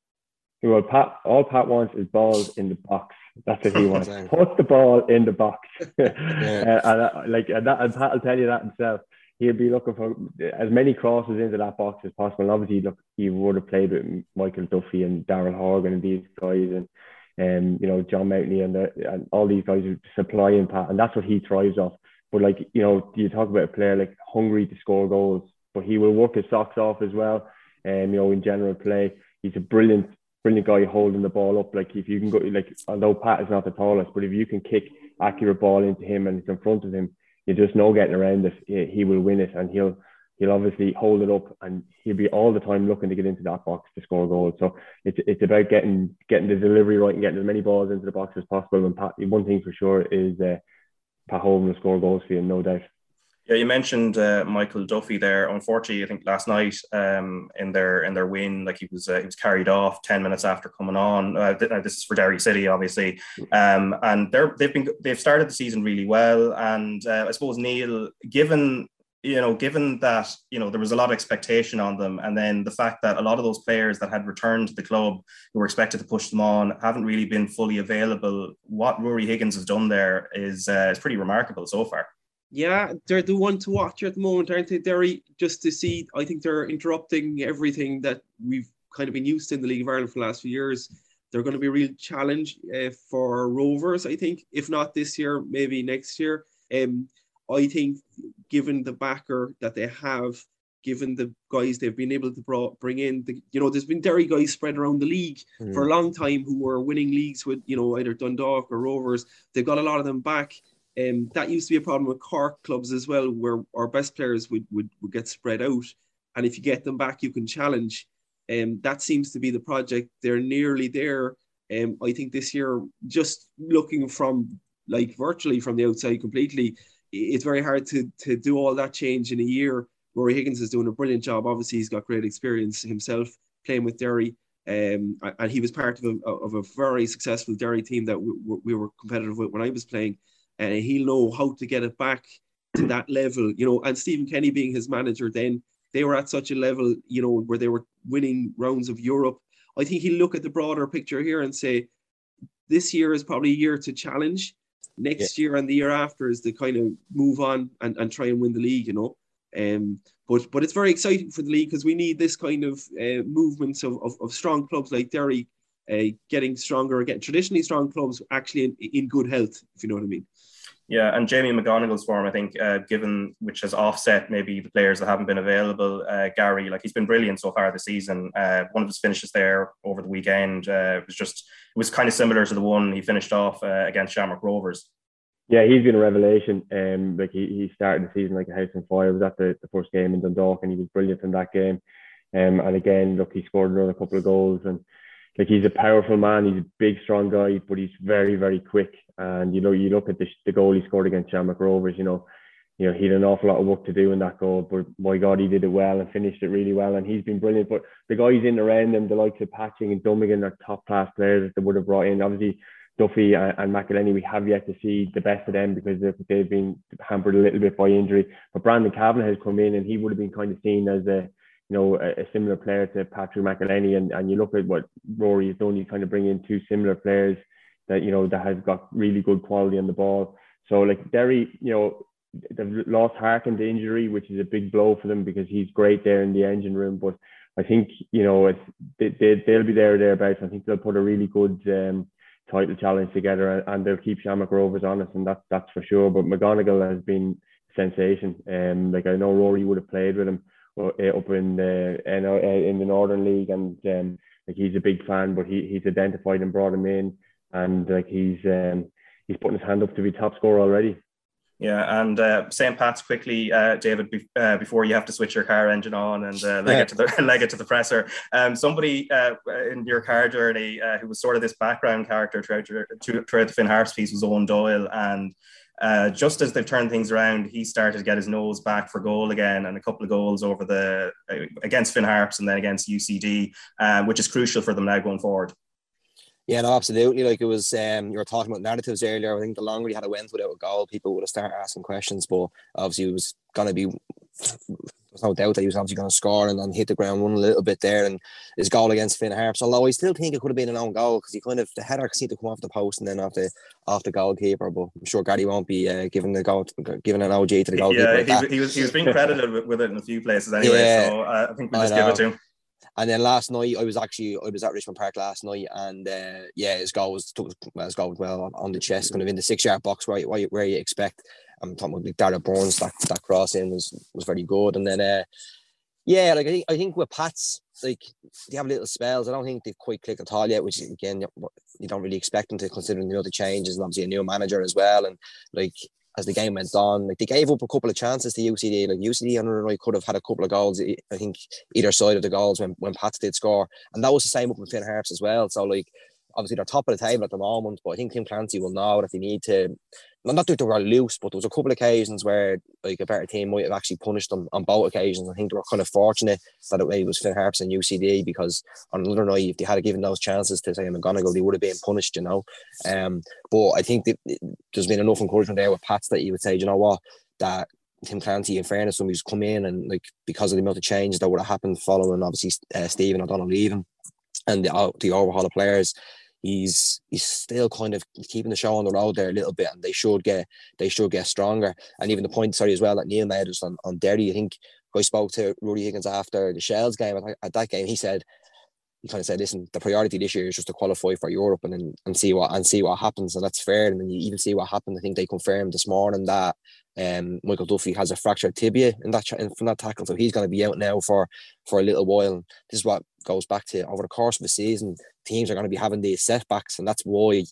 Well, Pat, all Pat wants is balls in the box that's what he wants. Put the ball in the box. yeah. uh, and, uh, like and, that, and Pat will tell you that himself. He'll be looking for as many crosses into that box as possible. And obviously, look, he would have played with Michael Duffy and Daryl Horgan and these guys, and um, you know John Mountney and, the, and all these guys are supplying Pat, and that's what he thrives off. But like you know, you talk about a player like hungry to score goals, but he will work his socks off as well. And um, you know, in general play, he's a brilliant brilliant guy holding the ball up. Like if you can go, like although Pat is not the tallest, but if you can kick accurate ball into him and it's in front of him, you just know getting around it, he will win it, and he'll he'll obviously hold it up, and he'll be all the time looking to get into that box to score goals. So it's it's about getting getting the delivery right and getting as many balls into the box as possible. And Pat, one thing for sure is uh, Pat Hoban will score goals for you, no doubt. Yeah, you mentioned uh, Michael Duffy there. Unfortunately, I think last night um, in their in their win, like he was uh, he was carried off ten minutes after coming on. Uh, uh, this is for Derry City, obviously, um, and they're they've been they've started the season really well. And uh, I suppose Neil, given you know, given that you know there was a lot of expectation on them, and then the fact that a lot of those players that had returned to the club who were expected to push them on haven't really been fully available. What Ruaidhrí Higgins has done there is uh, is pretty remarkable so far yeah, they're the one to watch at the moment, aren't they, Derry? Just to see, I think they're interrupting everything that we've kind of been used to in the League of Ireland for the last few years. they're going to be a real challenge uh, for Rovers. I think, if not this year, maybe next year. Um, I think, given the backer that they have, given the guys they've been able to brought, bring in, the, you know, there's been Derry guys spread around the league mm. for a long time who were winning leagues with, you know, either Dundalk or Rovers. They've got a lot of them back. Um, that used to be a problem with Cork clubs as well, where our best players would, would, would get spread out. And if you get them back, you can challenge. Um, that seems to be the project. They're nearly there. Um, I think this year, just looking from like virtually from the outside completely, it's very hard to to do all that change in a year. Ruaidhrí Higgins is doing a brilliant job. Obviously, he's got great experience himself playing with Derry. Um, and he was part of a, of a very successful Derry team that we, we were competitive with when I was playing. And he'll know how to get it back to that level, you know. And Stephen Kenny being his manager, then they were at such a level, you know, where they were winning rounds of Europe. I think he'll look at the broader picture here and say, this year is probably a year to challenge. Next yeah. year and the year after is to kind of move on and, and try and win the league, you know. Um, but but it's very exciting for the league because we need this kind of uh, movements of, of, of, strong clubs like Derry uh, getting stronger again. Traditionally strong clubs actually in, in good health, if you know what I mean. Yeah, and Jamie McGonigle's form, I think, uh, given which has offset maybe the players that haven't been available. Uh, Gary, like he's been brilliant so far this season. Uh, one of his finishes there over the weekend uh, was just it was kind of similar to the one he finished off uh, against Shamrock Rovers. Yeah, he's been a revelation. Um, like he, he started the season like a house on fire. It was at the, the first game in Dundalk, and he was brilliant in that game. Um, and again, look, he scored another couple of goals, and like he's a powerful man. He's a big, strong guy, but he's very, very quick. And you know, you look at the, the goal he scored against Shamrock Rovers. You know, you know he had an awful lot of work to do in that goal, but my God, he did it well and finished it really well. And he's been brilliant. But the guys in around him, the likes of Patching and Dummigan, are top class players that they would have brought in. Obviously, Duffy and, and McEleney, we have yet to see the best of them because they've, they've been hampered a little bit by injury. But Brandon Kavanagh has come in, and he would have been kind of seen as a you know, a, a, similar player to Patrick McEleney, and, and you look at what Ruaidhrí has done, you kind of bring in two similar players that, you know, that has got really good quality on the ball. So like Derry, you know, they've lost Harkin to injury, which is a big blow for them because he's great there in the engine room. But I think, you know, it's, they, they, they'll be there or thereabouts. I think they'll put a really good um, title challenge together and they'll keep Shamrock Rovers honest, and that's, that's for sure. But McGonigle has been sensation. Um, like I know Ruaidhrí would have played with him uh, up in the uh, in the Northern League, and um, like he's a big fan. But he he's identified and brought him in, and like he's um, he's putting his hand up to be top scorer already. Yeah, and uh, St. Pat's quickly, uh, David, be, uh, before you have to switch your car engine on and uh, leg, it to the, leg it to the presser. Um, somebody uh, in your car journey uh, who was sort of this background character throughout, throughout the Finn Harps piece was Eoin Doyle. And uh, just as they've turned things around, he started to get his nose back for goal again, and a couple of goals over the uh, against Finn Harps and then against UCD, uh, which is crucial for them now going forward. Yeah, no, absolutely. Like it was, um, you were talking about narratives earlier. I think the longer you had a win without a goal, people would have started asking questions. But obviously, it was going to be there's no doubt that he was obviously going to score and then hit the ground one a little bit there and his goal against Finn Harps. Although I still think it could have been an own goal because he kind of the header seemed to come off the post and then off the off the goalkeeper. But I'm sure Gary won't be uh, giving the goal giving an OG to the goalkeeper. Yeah, he, he, was he was being credited with, with, it in a few places anyway. Yeah, so uh, I think we just give it to him. And then last night, I was actually I was at Richmond Park last night, and uh, yeah, his goal was took well, his goal was well on the chest, kind of in the six yard box where where, where you expect. I'm talking about like Darragh Burns. That that cross in was was very good, and then uh, yeah, like I think I think with Pats, like they have little spells. I don't think they've quite clicked at all yet, which again you don't really expect them to, considering the other changes and obviously a new manager as well. And like as the game went on, like they gave up a couple of chances to UCD. Like UCD and could have had a couple of goals. I think either side of the goals when when Pats did score, and that was the same up with Finn Harps as well. So like obviously they're top of the table at the moment, but I think Tim Clancy will know that they need to not that they were loose, but there was a couple of occasions where like a better team might have actually punished them on both occasions. I think they were kind of fortunate that it was Finn Harps and UCD because on another night, if they had given those chances to say McGonigle, they would have been punished, you know. Um, but I think that there's been enough encouragement there with Pats that you would say, you know what, that Tim Clancy, in fairness, he's come in and like because of the amount of changes that would have happened following obviously uh, Stephen O'Donnell leaving and the, the overhaul of players, he's he's still kind of keeping the show on the road there a little bit, and they should get they should get stronger. And even the point, sorry, as well that Neil made was on on Derry. I think I spoke to Ruaidhrí Higgins after the Shells game at that game. He said he kind of said, listen, the priority this year is just to qualify for Europe and then and see what and see what happens. And that's fair. And then you even see what happened. I think they confirmed this morning that um, Michael Duffy has a fractured tibia in that from that tackle, so he's going to be out now for for a little while. And this is what goes back to over the course of the season, teams are going to be having these setbacks, and that's why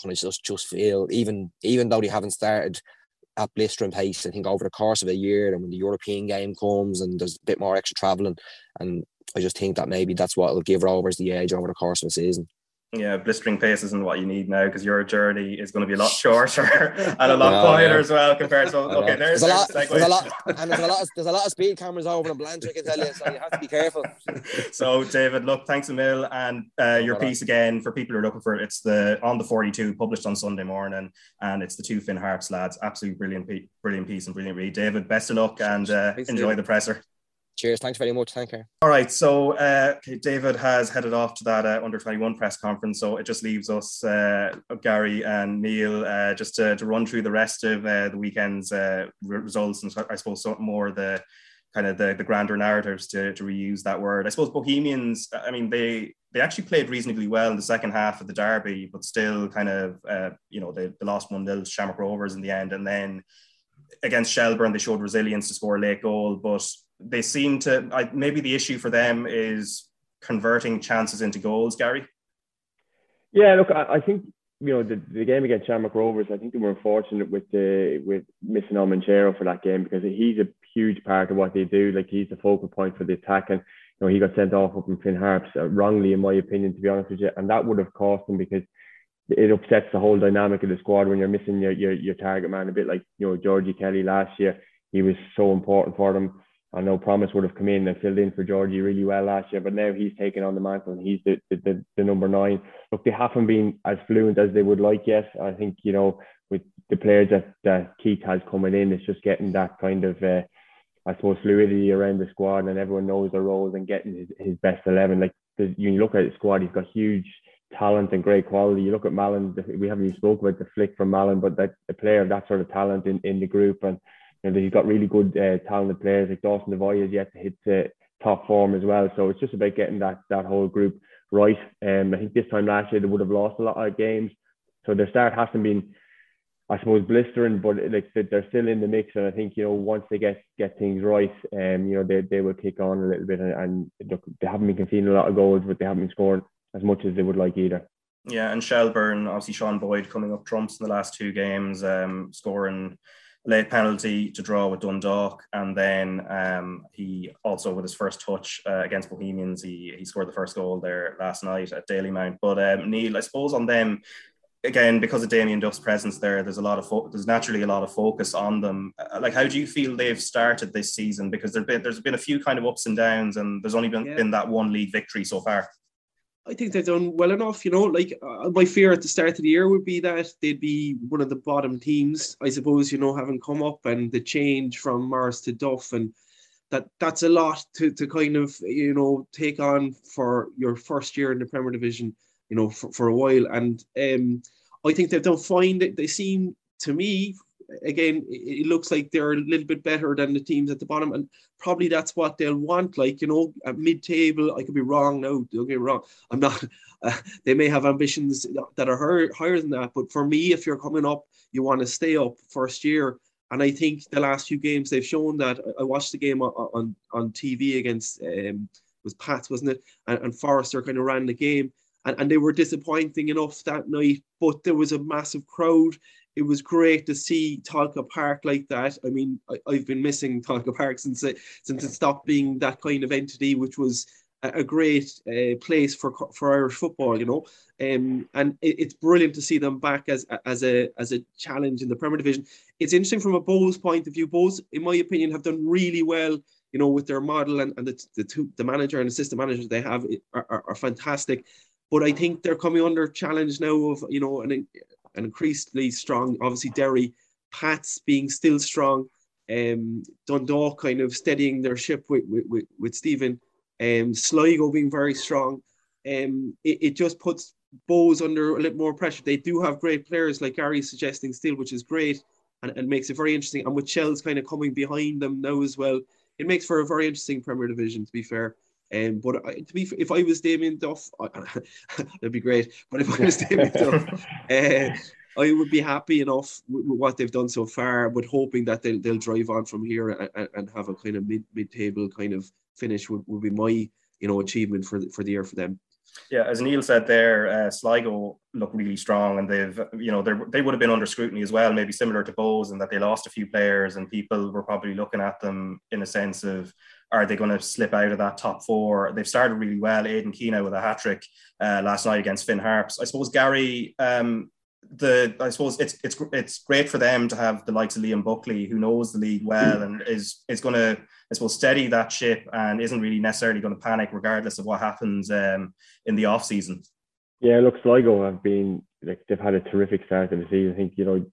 kind of just just feel even even though they haven't started at blistering pace, I think over the course of a year, and when the European game comes and there's a bit more extra traveling, and I just think that maybe that's what will give Rovers the edge over the course of the season. Yeah, blistering pace isn't what you need now because your journey is going to be a lot shorter and a lot quieter yeah. as well compared to okay. There's, there's, a lot, there's a lot, and there's a lot, of, there's a lot of speed cameras over in Blanch. I can tell you, so you have to be careful. so, David, look, thanks a mil, and uh, your piece again for people who are looking for it. It's the on the 42 published on Sunday morning, and it's the two Finn Harps lads. Absolutely brilliant, brilliant piece and brilliant read. David, best of luck and uh, enjoy the presser. Cheers. Thanks very much. Thank you. All right. So, uh, okay, David has headed off to that uh, under 21 press conference. So it just leaves us, uh, Gary and Neil, uh, just to, to, run through the rest of uh, the weekend's uh, results and I suppose something more the kind of the, the grander narratives to, to reuse that word. I suppose Bohemians, I mean, they they actually played reasonably well in the second half of the derby, but still kind of, you know, they, they lost 1 0 Shamrock Rovers in the end. And then against Shelbourne, they showed resilience to score a late goal, but they seem to I, maybe the issue for them is converting chances into goals, Gary. Yeah, look, I, I think you know the, the game against Shamrock Rovers. I think they were unfortunate with the with missing Omochere for that game because he's a huge part of what they do. Like he's the focal point for the attack, and you know he got sent off up in Finn Harps uh, wrongly, in my opinion, to be honest with you, and that would have cost them because it upsets the whole dynamic of the squad when you're missing your your, your target man. A bit like you know Georgie Kelly last year, he was so important for them. I know Promise would have come in and filled in for Georgie really well last year, but now he's taken on the mantle and he's the, the, the, number nine. Look, they haven't been as fluent as they would like yet. I think, you know, with the players that, that Keith has coming in, it's just getting that kind of, uh, I suppose, fluidity around the squad and everyone knows their roles and getting his, his best 11. Like, you look at the squad, he's got huge talent and great quality. You look at Malin, we haven't even spoke about the flick from Malin, but that the player of that sort of talent in, in the group and you know, he's got really good uh, talented players like Dawson Devoy has yet to hit uh, top form as well. So it's just about getting that that whole group right. Um, I think this time last year they would have lost a lot of games, so their start hasn't been, I suppose, blistering, but like they're still in the mix. And I think you know once they get get things right, um, you know they, they will kick on a little bit. And, and look, they haven't been conceding a lot of goals, but they haven't been scoring as much as they would like either. Yeah, and Shelbourne, obviously Sean Boyd coming up trumps in the last two games, um, scoring late penalty to draw with Dundalk, and then um, he also with his first touch uh, against Bohemians, he he scored the first goal there last night at Dalymount. But um, Neil, I suppose on them again because of Damien Duff's presence there, there's a lot of fo- there's naturally a lot of focus on them. Uh, like, how do you feel they've started this season? Because there's been there's been a few kind of ups and downs, and there's only been, yeah. been that one league victory so far. I think they've done well enough. You know, like uh, my fear at the start of the year would be that they'd be one of the bottom teams. I suppose you know, having come up and the change from Morris to Duff, and that that's a lot to to kind of you know take on for your first year in the Premier Division. You know, for, for a while, and um, I think they've done fine. They, they seem to me again, it looks like they're a little bit better than the teams at the bottom, and probably that's what they'll want. Like you know, at mid-table, I could be wrong. No, don't get me wrong. I'm not. Uh, they may have ambitions that are higher, higher than that, but for me, if you're coming up, you want to stay up first year. And I think the last few games they've shown that. I watched the game on on, on TV against um, was Pats, wasn't it? And, and Forrester kind of ran the game. And, and they were disappointing enough that night, but there was a massive crowd it was great to see Tolka Park like that. I mean, I, have been missing Tolka Park since it, since it stopped being that kind of entity, which was a, great uh, place for for Irish football, you know. Um, and it, it's brilliant to see them back as as a as a challenge in the Premier Division. It's interesting from a Bohs point of view. Bohs, in my opinion, have done really well. You know, with their model and, and the, the two the manager and assistant managers they have are, are, are fantastic but I think they're coming under challenge now of you know an an increasingly strong, obviously Derry, Pats being still strong, um, Dundalk kind of steadying their ship with with, with, Stephen, um, Sligo being very strong. Um, it, it just puts Bohs under a little more pressure. They do have great players like Gary suggesting still, which is great and, and makes it very interesting. And with Shells kind of coming behind them now as well, it makes for a very interesting Premier Division, to be fair. Um, but I, to be, if I was Damien Duff, I, that'd be great. But if I was Damien Duff, uh, I would be happy enough with, with, what they've done so far, but hoping that they'll, they'll drive on from here and, and have a kind of mid mid table kind of finish would, would be my you know achievement for the, for the year for them. Yeah, as Neil said there, uh, Sligo look really strong, and they've you know they would have been under scrutiny as well, maybe similar to Bohs, and that they lost a few players, and people were probably looking at them in a sense of are they going to slip out of that top four? They've started really well. Aidan Keena with a hat trick uh, last night against Finn Harps. I suppose Gary, um, the I suppose it's it's it's great for them to have the likes of Liam Buckley, who knows the league well and is is going to I suppose steady that ship and isn't really necessarily going to panic regardless of what happens um, in the off season. Yeah, look, Sligo have been like they've had a terrific start to the season. I think you know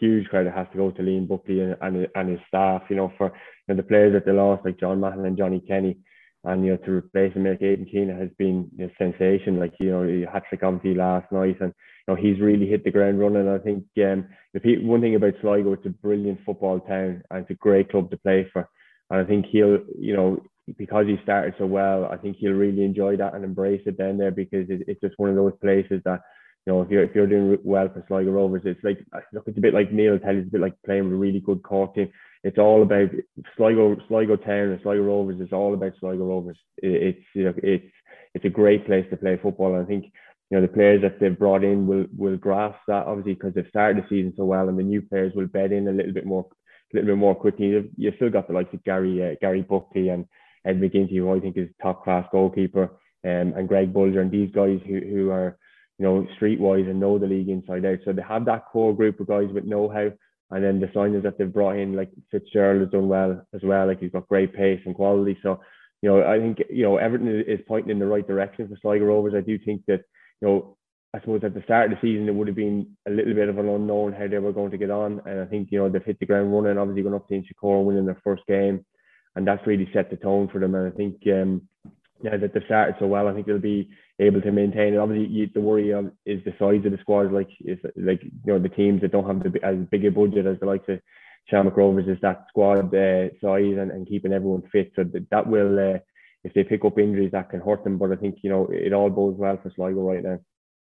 huge credit has to go to Liam Buckley and, and, and his staff. You know for you know, the players that they lost like John Mahon and Johnny Kenny. And you know to replace him like Aidan Keena has been a sensation. Like you know, he hat trick obviously last night, and you know, he's really hit the ground running. I think um, the one thing about Sligo, it's a brilliant football town and it's a great club to play for. And I think he'll, you know, because he started so well, I think he'll really enjoy that and embrace it down there because it, it's just one of those places that, you know, if you're if you're doing well for Sligo Rovers, it's like look, it's a bit like Neil tell you, it's a bit like playing with a really good Cork team. It's all about Sligo, Sligo Town and Sligo Rovers. It's all about Sligo Rovers. It, it's you know, it's it's a great place to play football. And I think you know the players that they've brought in will will grasp that obviously because they've started the season so well, and the new players will bed in a little bit more, a little bit more quickly. You've, you've still got the likes of Gary uh, Gary Buckley and Ed McGinty, who I think is top class goalkeeper, um, and Greg Bolger, and these guys who who are you know streetwise and know the league inside out. So they have that core group of guys with know how. And then the signings that they've brought in, like Fitzgerald has done well as well. Like he's got great pace and quality. So, you know, I think you know everything is pointing in the right direction for Sligo Rovers. I do think that you know, I suppose at the start of the season it would have been a little bit of an unknown how they were going to get on, and I think you know they've hit the ground running. Obviously, going up to Inchicore, winning their first game, and that's really set the tone for them. And I think um, now that they've started so well, I think they'll be able to maintain it. Obviously, you, the worry of is the size of the squad. Like if like you know the teams that don't have the, as big a budget as the likes of Shamrock Rovers is that squad uh, size and, and keeping everyone fit. So that, that will. Uh, if they pick up injuries, that can hurt them. But I think you know it all bodes well for Sligo right now.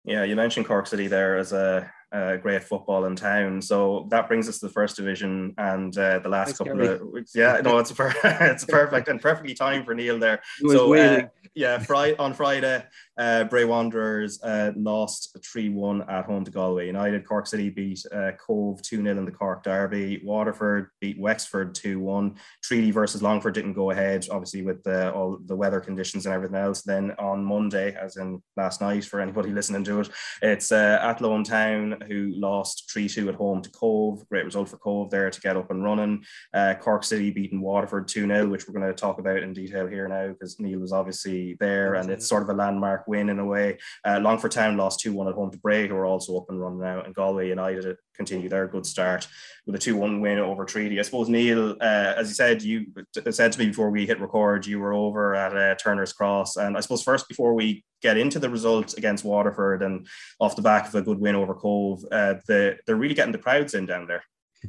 Yeah, you mentioned Cork City there as a, a great football in town. So that brings us to the first division and uh, the last Thanks, couple Gary. of weeks. Yeah, no, it's per- it's perfect and perfectly timed for Neil there. So uh, yeah, Friday on Friday, uh, Bray Wanderers uh, lost 3 1 at home to Galway United. Cork City beat uh, Cobh 2 0 in the Cork Derby. Waterford beat Wexford 2 1. Treaty versus Longford didn't go ahead, obviously, with all the weather conditions and everything else. Then on Monday, as in last night, for anybody listening to it, it's uh, Athlone Town who lost 3 2 at home to Cobh. Great result for Cobh there to get up and running. Uh, Cork City beating Waterford 2 0, which we're going to talk about in detail here now because Neil was obviously there and it's sort of a landmark win in a way. Uh, Longford Town lost 2 1 at home to Bray, who are also up and running now, and Galway United continue their good start with a 2 1 win over Treaty. I suppose, Neil, uh, as you said, you said to me before we hit record, you were over at uh, Turner's Cross. And I suppose, first, before we get into the results against Waterford and off the back of a good win over Cobh, uh, the, they're really getting the crowds in down there.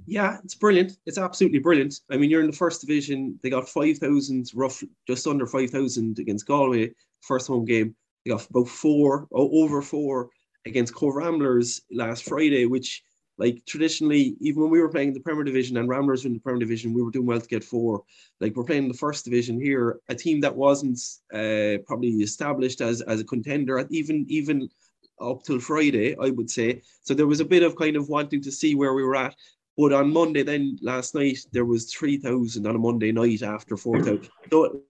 Yeah, it's brilliant. It's absolutely brilliant. I mean, you're in the first division. They got 5,000, rough, just under 5,000 against Galway, first home game. They got about four, over four against Cobh Ramblers last Friday, which, like, traditionally, even when we were playing the Premier Division and Ramblers were in the Premier Division, we were doing well to get four. Like, we're playing the first division here, a team that wasn't uh, probably established as, as a contender, even, even up till Friday, I would say. So there was a bit of kind of wanting to see where we were at. But on Monday, then last night, there was 3,000 on a Monday night after 4,000. So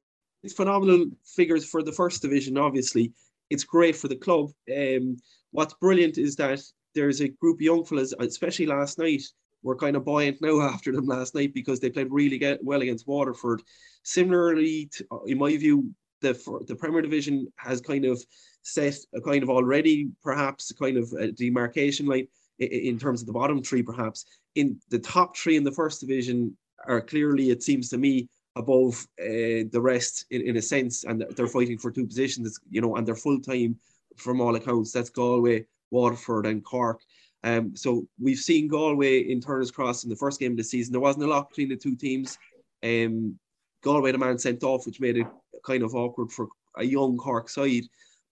it's phenomenal figures for the first division, obviously. It's great for the club. Um, what's brilliant is that there's a group of young fellas, especially last night, we're kind of buoyant now after them last night because they played really get, well against Waterford. Similarly, to, in my view, the the Premier Division has kind of set a kind of already perhaps kind of a demarcation line in, in terms of the bottom three, perhaps. In the top three in the first division are clearly, it seems to me, above uh, the rest in, in a sense, and they're fighting for two positions, you know, and they're full time from all accounts. That's Galway, Waterford, and Cork. Um, so we've seen Galway in Turner's Cross in the first game of the season. There wasn't a lot between the two teams. Um, Galway, the man sent off, which made it kind of awkward for a young Cork side.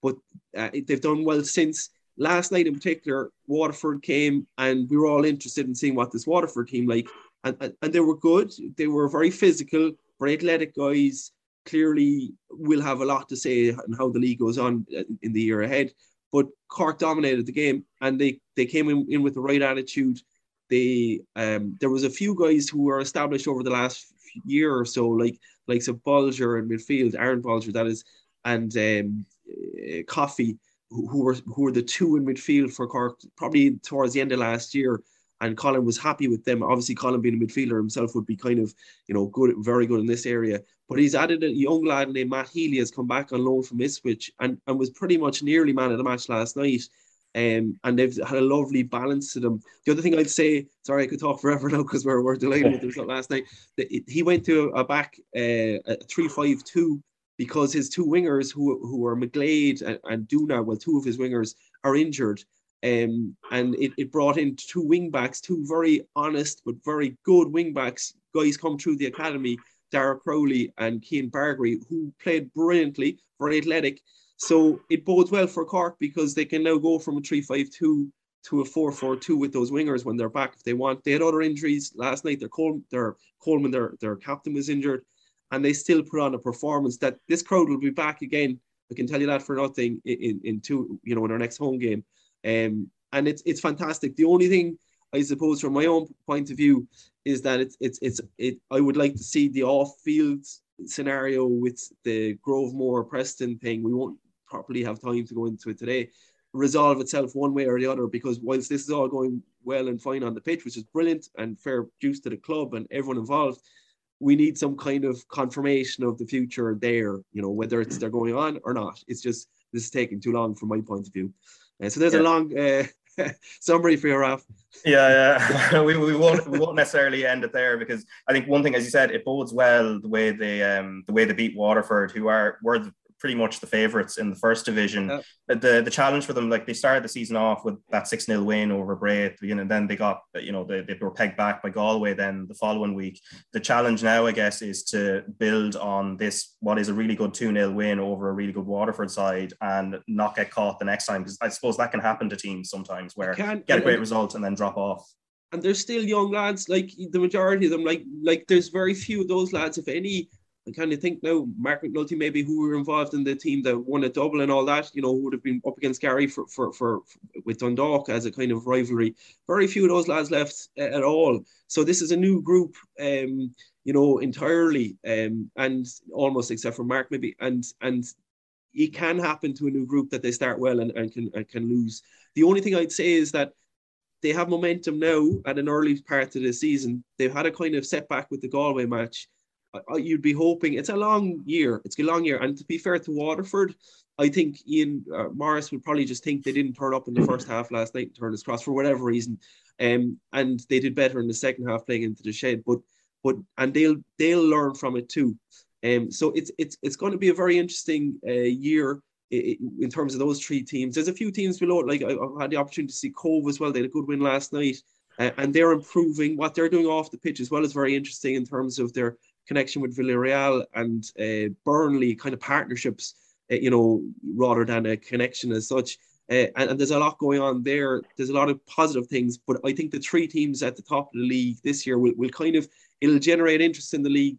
But uh, they've done well since last night in particular. Waterford came, and we were all interested in seeing what this Waterford team like, and, and, and they were good. They were very physical, very athletic guys. Clearly, will have a lot to say on how the league goes on uh, in the year ahead. But Cork dominated the game, and they they came in, in with the right attitude. They um, there was a few guys who were established over the last year or so, like like some Bolger in midfield, Aaron Bolger, that is, and um, uh, Coffey, who, who, were who were the two in midfield for Cork, probably towards the end of last year. And Colin was happy with them. Obviously, Colin being a midfielder himself would be kind of, you know, good, very good in this area. But he's added a young lad named Matt Healy has come back on loan from Ipswich and, and was pretty much nearly man of the match last night. Um, and they've had a lovely balance to them. The other thing I'd say, sorry, I could talk forever now because we're, we're delayed with the result last night. He went to a back uh, a three-five-two because his two wingers, who who are McGlade and, and Duna, well, two of his wingers are injured. Um, and it, it brought in two wing backs, two very honest but very good wing backs. Guys come through the academy, Dara Crowley and Cian Bargary, who played brilliantly, very athletic. So it bodes well for Cork because they can now go from a 3-5-2 to a 4-4-2 with those wingers when they're back if they want. They had other injuries last night. Their, Col- their Coleman, their, their captain was injured and they still put on a performance that this crowd will be back again. I can tell you that for nothing in, in two, you know, in our next home game. Um, and it's it's fantastic. The only thing I suppose from my own point of view is that it's it's it's it I would like to see the off field scenario with the Grovemore Preston thing. We won't properly have time to go into it today. Resolve itself one way or the other because whilst this is all going well and fine on the pitch, which is brilliant and fair juice to the club and everyone involved, we need some kind of confirmation of the future there, you know, whether it's they're going on or not. It's just this is taking too long from my point of view. Uh, so there's yeah. a long uh, summary for you, Raf. Yeah, yeah. we, we won't we won't necessarily end it there because I think one thing, as you said, it bodes well the way they um the way they beat Waterford, who are were the pretty much the favourites in the first division. The the challenge for them, like they started the season off with that 6 0 win over Bray and then they got, you know, they, they were pegged back by Galway then the following week. The challenge now, I guess, is to build on this, what is a really good 2 0 win over a really good Waterford side and not get caught the next time. Because I suppose that can happen to teams sometimes where get a great result and then drop off and they're still young lads. Like the majority of them, like like there's very few of those lads, if any, I kind of think now Mark McNulty maybe who were involved in the team that won a double and all that, you know, would have been up against Gary for, for, for, for with Dundalk as a kind of rivalry. Very few of those lads left uh, at all. So this is a new group, um, you know, entirely, um, and almost except for Mark maybe, and and it can happen to a new group that they start well and, and can and can lose. The only thing I'd say is that they have momentum now at an early part of the season. They've had a kind of setback with the Galway match you'd be hoping it's a long year. It's a long year, and to be fair to Waterford, I think Ian uh, Morris would probably just think they didn't turn up in the first half last night, Turner's Cross for whatever reason, um, and they did better in the second half playing into the shed. But but and they'll they'll learn from it too. Um, so it's it's it's going to be a very interesting uh, year in terms of those three teams. There's a few teams below Like I've had the opportunity to see Cobh as well. They had a good win last night, uh, and they're improving. What they're doing off the pitch as well is very interesting in terms of their connection with Villarreal and uh, Burnley kind of partnerships, uh, you know, rather than a connection as such. Uh, and, and, there's a lot going on there. There's a lot of positive things, but I think the three teams at the top of the league this year will, will kind of it'll generate interest in the league,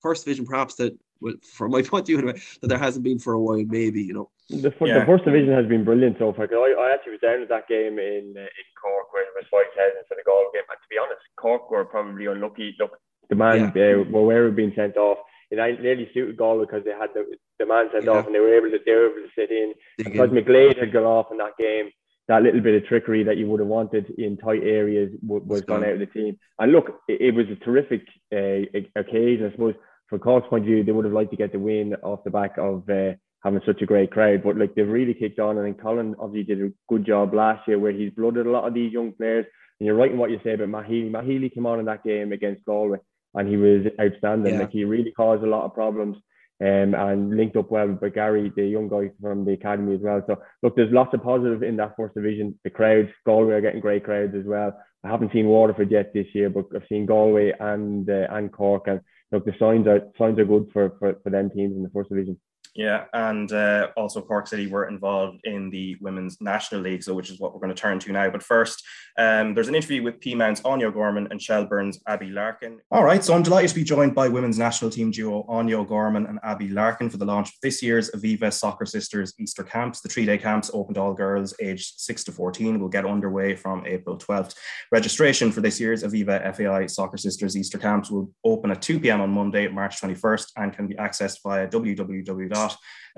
first division perhaps that well, from my point of view anyway, that there hasn't been for a while, maybe you know. The, yeah. the first division has been brilliant so far. I, I actually was down at that game in uh, in Cork where it was five thousand for the goal game, and to be honest, Cork were probably unlucky. Look, the man yeah. uh, were of being sent off. It nearly suited Galway because they had the, the man sent yeah. off and they were able to they were able to sit in. because McGlade had got off in that game, that little bit of trickery that you would have wanted in tight areas w- was gone out of the team. And look, it, it was a terrific uh, occasion, I suppose. From Cork's point of view, they would have liked to get the win off the back of uh, having such a great crowd. But like they've really kicked on, and then Colin obviously did a good job last year where he's blooded a lot of these young players. And you're right in what you say about Healy. Matt Healy came on in that game against Galway and he was outstanding. Yeah. Like he really caused a lot of problems. Um, and linked up well with Gary, the young guy from the academy as well. So look, there's lots of positive in that first division. The crowds, Galway are getting great crowds as well. I haven't seen Waterford yet this year, but I've seen Galway and uh, and Cork, and look, the signs are signs are good for, for, for them teams in the first division. Yeah, and uh, also Cork City were involved in the Women's National League, so which is what we're going to turn to now. But first, um, there's an interview with Peamount's Áine O'Gorman and Shelbourne's Abby Larkin. All right, so I'm delighted to be joined by Women's National Team duo Áine O'Gorman and Abby Larkin for the launch of this year's Aviva Soccer Sisters Easter Camps. The three-day camps open to all girls aged 6 to 14 will get underway from April 12th. Registration for this year's Aviva FAI Soccer Sisters Easter Camps will open at 2 p.m. on Monday, March 21st, and can be accessed via www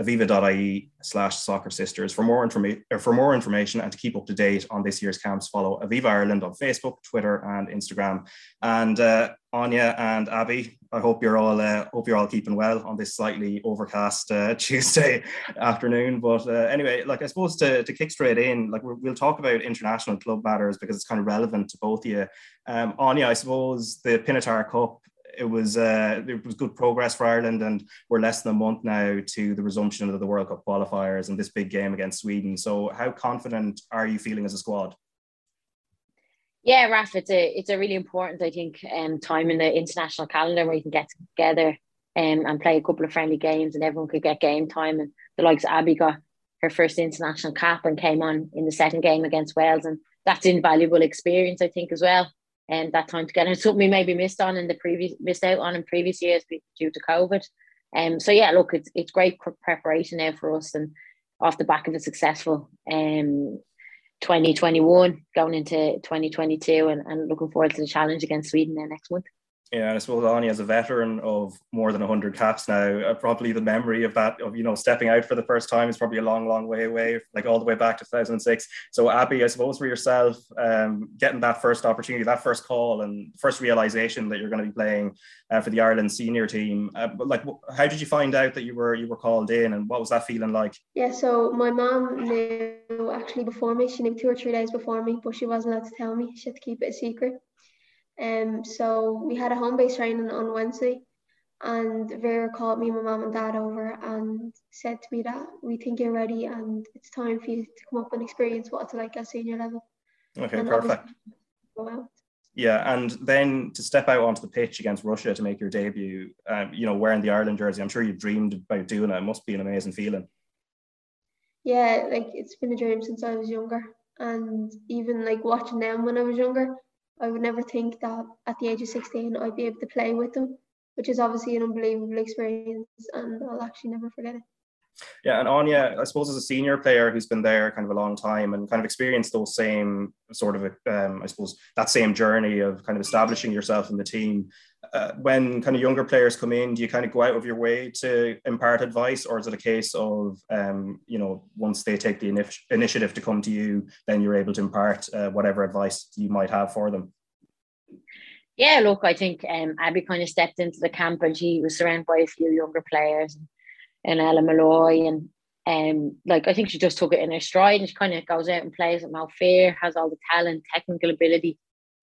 aviva.ie slash soccer sisters. For more, for more information and to keep up to date on this year's camps, follow Aviva Ireland on Facebook, Twitter, and Instagram. And uh, Áine and Abby, I hope you're all uh, hope you're all keeping well on this slightly overcast uh, Tuesday afternoon. But uh, anyway, like I suppose to, to kick straight in, like we'll talk about international club matters because it's kind of relevant to both of you. Um, Áine, I suppose the Pinatar Cup it was uh, it was good progress for Ireland, and we're less than a month now to the resumption of the World Cup qualifiers and this big game against Sweden. So, how confident are you feeling as a squad? Yeah, Raf, it's a it's a really important, I think, um, time in the international calendar where you can get together um, and play a couple of friendly games, and everyone could get game time. And the likes of Abby got her first international cap and came on in the second game against Wales, and that's invaluable experience, I think, as well and that time together. It's something we maybe missed on in the previous missed out on in previous years due to COVID. Um, so yeah, look, it's it's great preparation now for us, and off the back of a successful um 2021 going into 2022, and, and looking forward to the challenge against Sweden there next month. Yeah, and I suppose Áine, as a veteran of more than 100 caps now, uh, probably the memory of that, of, you know, stepping out for the first time is probably a long, long way away, like all the way back to 2006. So, Abby, I suppose for yourself, um, getting that first opportunity, that first call, and first realization that you're going to be playing uh, for the Ireland senior team, uh, like, how did you find out that you were you were called in, and what was that feeling like? Yeah, so my mom knew actually before me. She knew two or three days before me, but she wasn't allowed to tell me. She had to keep it a secret. Um, so we had a home base training on Wednesday, and Vera called me, my mom and dad over, and said to me that we think you're ready, and it's time for you to come up and experience what it's like at senior level. Okay, and perfect. Yeah, and then to step out onto the pitch against Russia to make your debut, um, you know, wearing the Ireland jersey, I'm sure you've dreamed about doing it. It must be an amazing feeling. Yeah, like it's been a dream since I was younger, and even like watching them when I was younger, I would never think that at the age of 16 I'd be able to play with them, which is obviously an unbelievable experience and I'll actually never forget it. Yeah, and Áine, I suppose as a senior player who's been there kind of a long time and kind of experienced those same sort of, um, I suppose, that same journey of kind of establishing yourself in the team. Uh, when kind of younger players come in, do you kind of go out of your way to impart advice, or is it a case of, um, you know, once they take the initiative to come to you, then you're able to impart uh, whatever advice you might have for them? Yeah, look, I think um, Abby kind of stepped into the camp and she was surrounded by a few younger players and Ellen Molloy and um, like I think she just took it in her stride and she kind of goes out and plays at Mount Fair, has all the talent, technical ability,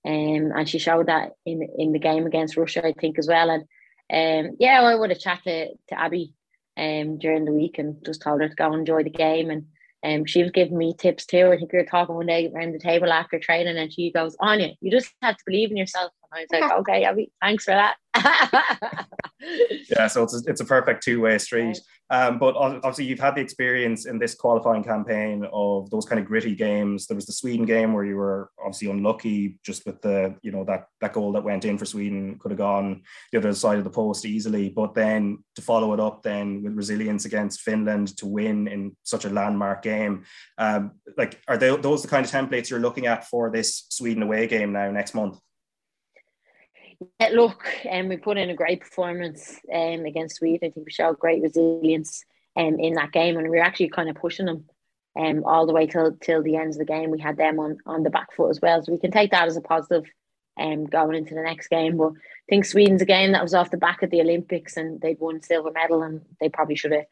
um, and she showed that in in the game against Russia, I think as well. And um, yeah, I would have chatted to, to Abby um during the week and just told her to go enjoy the game and um, she was giving me tips too. I think we were talking one day around the table after training, and she goes, "Áine, you just have to believe in yourself." I was like, "Okay, Abby, thanks for that." yeah, so it's a, it's a perfect two way street. Um, but obviously, you've had the experience in this qualifying campaign of those kind of gritty games. There was the Sweden game where you were obviously unlucky, just with the you know that that goal that went in for Sweden could have gone the other side of the post easily. But then to follow it up, then with resilience against Finland to win in such a landmark game, um, like are they, those the kind of templates you're looking at for this Sweden away game now next month? Look, um, we put in a great performance um, against Sweden. I think we showed great resilience um, in that game, and we were actually kind of pushing them um, all the way till till the end of the game. We had them on on the back foot as well, so we can take that as a positive um, going into the next game. But I think Sweden's a game that was off the back of the Olympics, and they'd won silver medal, and they probably should have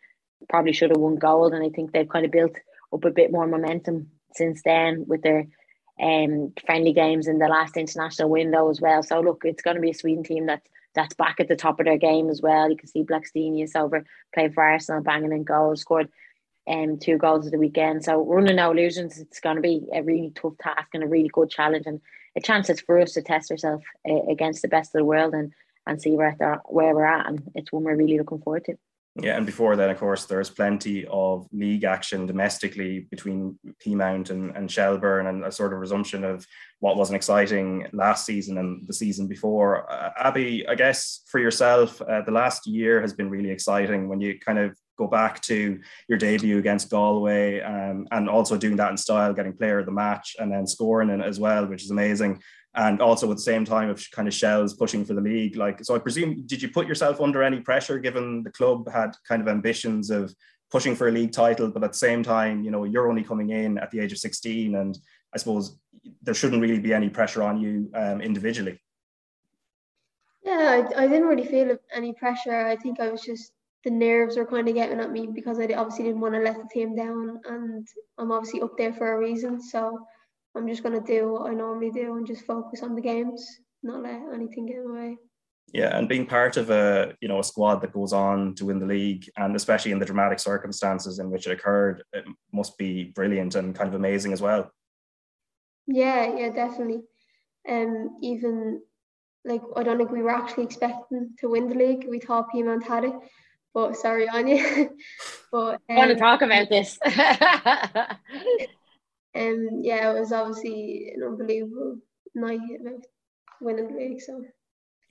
probably should have won gold. And I think they've kind of built up a bit more momentum since then with their um, friendly games in the last international window as well. So look, it's going to be a Sweden team that that's back at the top of their game as well. You can see Blackstenius over playing for Arsenal, banging in goals, scored um, two goals at the weekend. So running no illusions, it's going to be a really tough task and a really good challenge and a chance for us to test ourselves uh, against the best of the world and and see where where we're at. And it's one we're really looking forward to. Yeah, and before then, of course, there's plenty of league action domestically between Peamount and, and Shelbourne, and a sort of resumption of what was an exciting last season and the season before. Uh, Abby, I guess for yourself, uh, the last year has been really exciting when you kind of go back to your debut against Galway um, and also doing that in style, getting player of the match and then scoring it as well, which is amazing and also at the same time of kind of shells pushing for the league like so i presume did you put yourself under any pressure given the club had kind of ambitions of pushing for a league title but at the same time you know you're only coming in at the age of 16 and i suppose there shouldn't really be any pressure on you um, individually? Yeah I, I didn't really feel any pressure. I think i was just the nerves were kind of getting at me because i obviously didn't want to let the team down and i'm obviously up there for a reason. So I'm just going to do what I normally do and just focus on the games, not let anything get in the way. Yeah, and being part of a you know a squad that goes on to win the league, and especially in the dramatic circumstances in which it occurred, it must be brilliant and kind of amazing as well. Yeah, yeah, definitely. Um, even like I don't think we were actually expecting to win the league. We thought Peamount had it, but sorry, Áine. but um, I want to talk about this. um, yeah, it was obviously an unbelievable night about winning the league. So.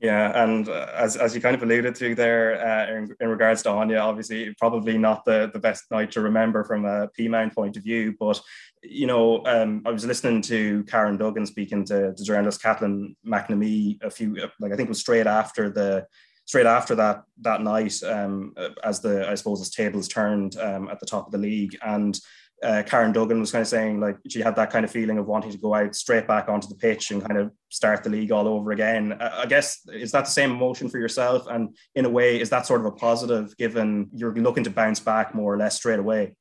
Yeah, and uh, as, as you kind of alluded to there uh, in, in, regards to Áine, obviously probably not the, the best night to remember from a Peamount point of view, but you know, um, I was listening to Karen Duggan speaking to, to journalist Kathleen McNamee a few, like I think it was straight after the straight after that that night, um, as the I suppose as tables turned um, at the top of the league, and uh, Karen Duggan was kind of saying like she had that kind of feeling of wanting to go out straight back onto the pitch and kind of start the league all over again. I guess is that the same emotion for yourself? And in a way, is that sort of a positive given you're looking to bounce back more or less straight away?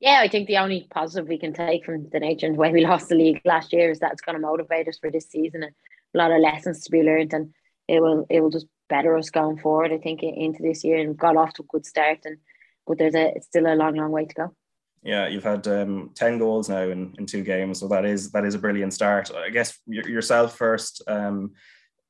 Yeah, I think the only positive we can take from the nature and the way we lost the league last year is that it's going to motivate us for this season and a lot of lessons to be learned and it will it will just better us going forward. I think into this year and got off to a good start and but there's a it's still a long long way to go. Yeah, you've had um, ten goals now in, in two games, so that is that is a brilliant start. I guess yourself first. Um,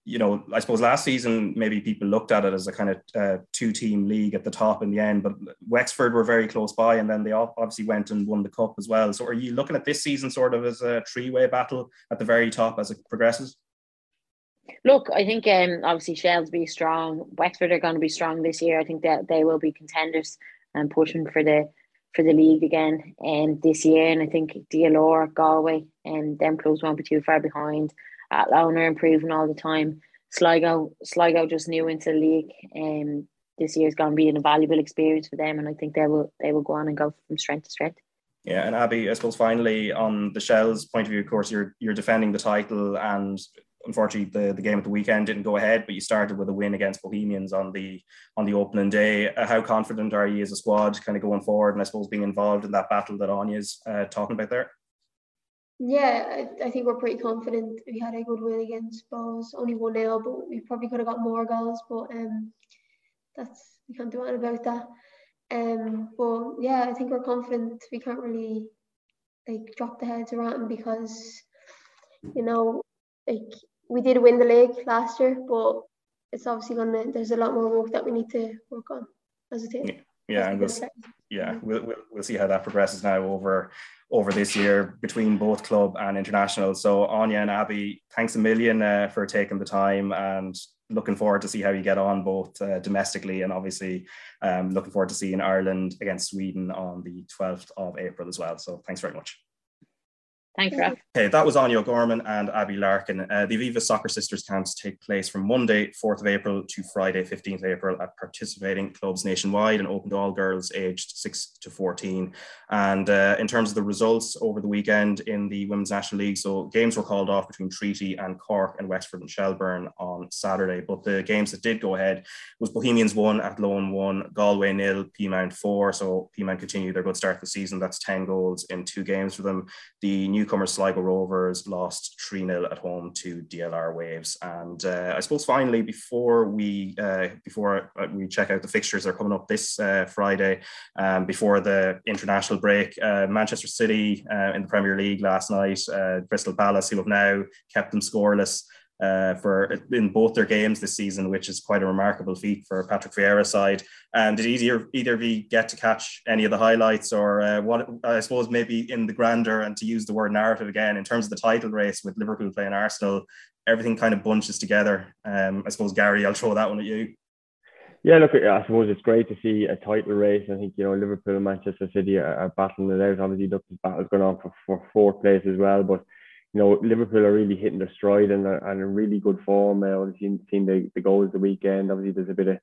you know, I suppose last season maybe people looked at it as a kind of uh, two-team league at the top in the end, but Wexford were very close by, and then they obviously went and won the cup as well. So, are you looking at this season sort of as a three-way battle at the very top as it progresses? Look, I think um, obviously Shells be strong. Wexford are going to be strong this year. I think that they will be contenders and pushing for the for the league again um, this year. And I think DLR, Galway, and them clubs won't be too far behind. Athlone are improving all the time. Sligo, Sligo just new into the league. Um, this year is going to be an invaluable experience for them, and I think they will they will go on and go from strength to strength. Yeah, and Abby, I suppose finally on the Shells point of view, of course, you're you're defending the title, and unfortunately the, the game at the weekend didn't go ahead, but you started with a win against Bohemians on the on the opening day. Uh, how confident are you as a squad kind of going forward and I suppose being involved in that battle that Áine's uh, talking about there? Yeah, I, I, think we're pretty confident. We had a good win against Bohs, only one 0 but we probably could have got more goals, but um, that's we can't do anything about that. Um, but yeah, I think we're confident. We can't really like drop the heads around because you know like we did win the league last year, but it's obviously gonna. There's a lot more work that we need to work on as a team. Yeah, yeah and we'll, yeah, we'll, we'll, we'll see how that progresses now over over this year between both club and international. So Áine and Abby, thanks a million uh, for taking the time and looking forward to see how you get on both uh, domestically and obviously um, looking forward to seeing Ireland against Sweden on the 12th of April as well. So thanks very much. Thanks, Raf. Okay, that was Áine Gorman and Abby Larkin. Uh, the Aviva Soccer Sisters camps take place from Monday, 4th of April to Friday, 15th of April at participating clubs nationwide and open to all girls aged 6 to 14. And uh, in terms of the results over the weekend in the Women's National League, so games were called off between Treaty and Cork and Wexford and Shelbourne on Saturday. But the games that did go ahead was Bohemians 1, at Athlone 1, Galway nil, Peamount 4. So Peamount continue their good start to the season. That's 10 goals in two games for them. The new newcomers Sligo Rovers lost 3 0 at home to DLR Waves. And uh, I suppose finally, before we uh, before uh, we check out the fixtures that are coming up this uh, Friday, um, before the international break, uh, Manchester City uh, in the Premier League last night, Crystal Palace, who have now kept them scoreless uh, for in both their games this season, which is quite a remarkable feat for Patrick Vieira's side. Um, did either either of you get to catch any of the highlights, or uh, what I suppose maybe in the grander and to use the word narrative again in terms of the title race with Liverpool playing Arsenal, everything kind of bunches together. Um, I suppose Gary, I'll throw that one at you. Yeah, look, I suppose it's great to see a title race. I think you know Liverpool and Manchester City are, are battling it out. Obviously, look, the battle's going on for, for fourth place as well, but you know, Liverpool are really hitting their stride and are, and in really good form. Uh, obviously, seen the, the goals the weekend. Obviously, there's a bit of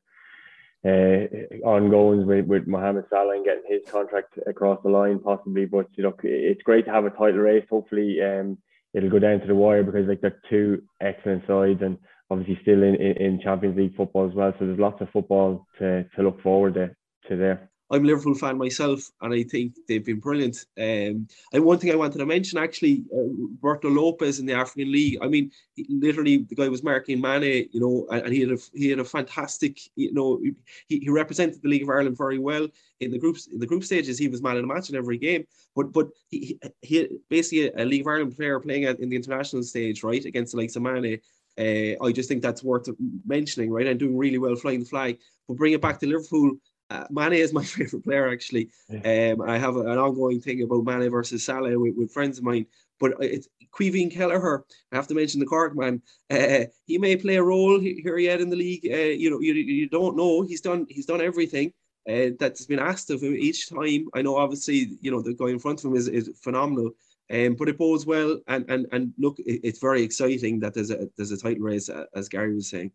uh, ongoings with, with Mohamed Salah and getting his contract across the line, possibly. But you know, it's great to have a title race. Hopefully, um, it'll go down to the wire because like they're two excellent sides and obviously still in, in, in Champions League football as well. So there's lots of football to, to look forward to, to there. I'm a Liverpool fan myself, and I think they've been brilliant. Um, and one thing I wanted to mention actually, uh, Roberto Lopes in the African League. I mean, he, literally the guy was marking Mane, you know, and, and, he had a he had a fantastic, you know, he, he represented the League of Ireland very well in the groups in the group stages. He was man of the match in every game. But but he he, basically a League of Ireland player playing at, in the international stage, right, against the likes of Mane. Uh, I just think that's worth mentioning, right? And doing really well flying the flag. But bring it back to Liverpool uh, Mane is my favorite player actually. Yeah. Um, I have an ongoing thing about Mane versus Salah with, with friends of mine, but it's Caoimhín Kelleher. I have to mention the Cork man. Uh, he may play a role here yet in the league. Uh, you know, you, you don't know. He's done he's done everything uh, that's been asked of him each time. I know, obviously, you know the guy in front of him is, is phenomenal. Um, but it bodes well, and and and look, it, it's very exciting that there's a there's a title race, uh, as Gary was saying.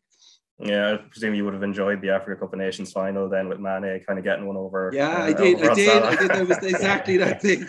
Yeah, I presume you would have enjoyed the Africa Cup of Nations final then with Mane kind of getting one over. Yeah, uh, I did. I did. I did. That was exactly that thing.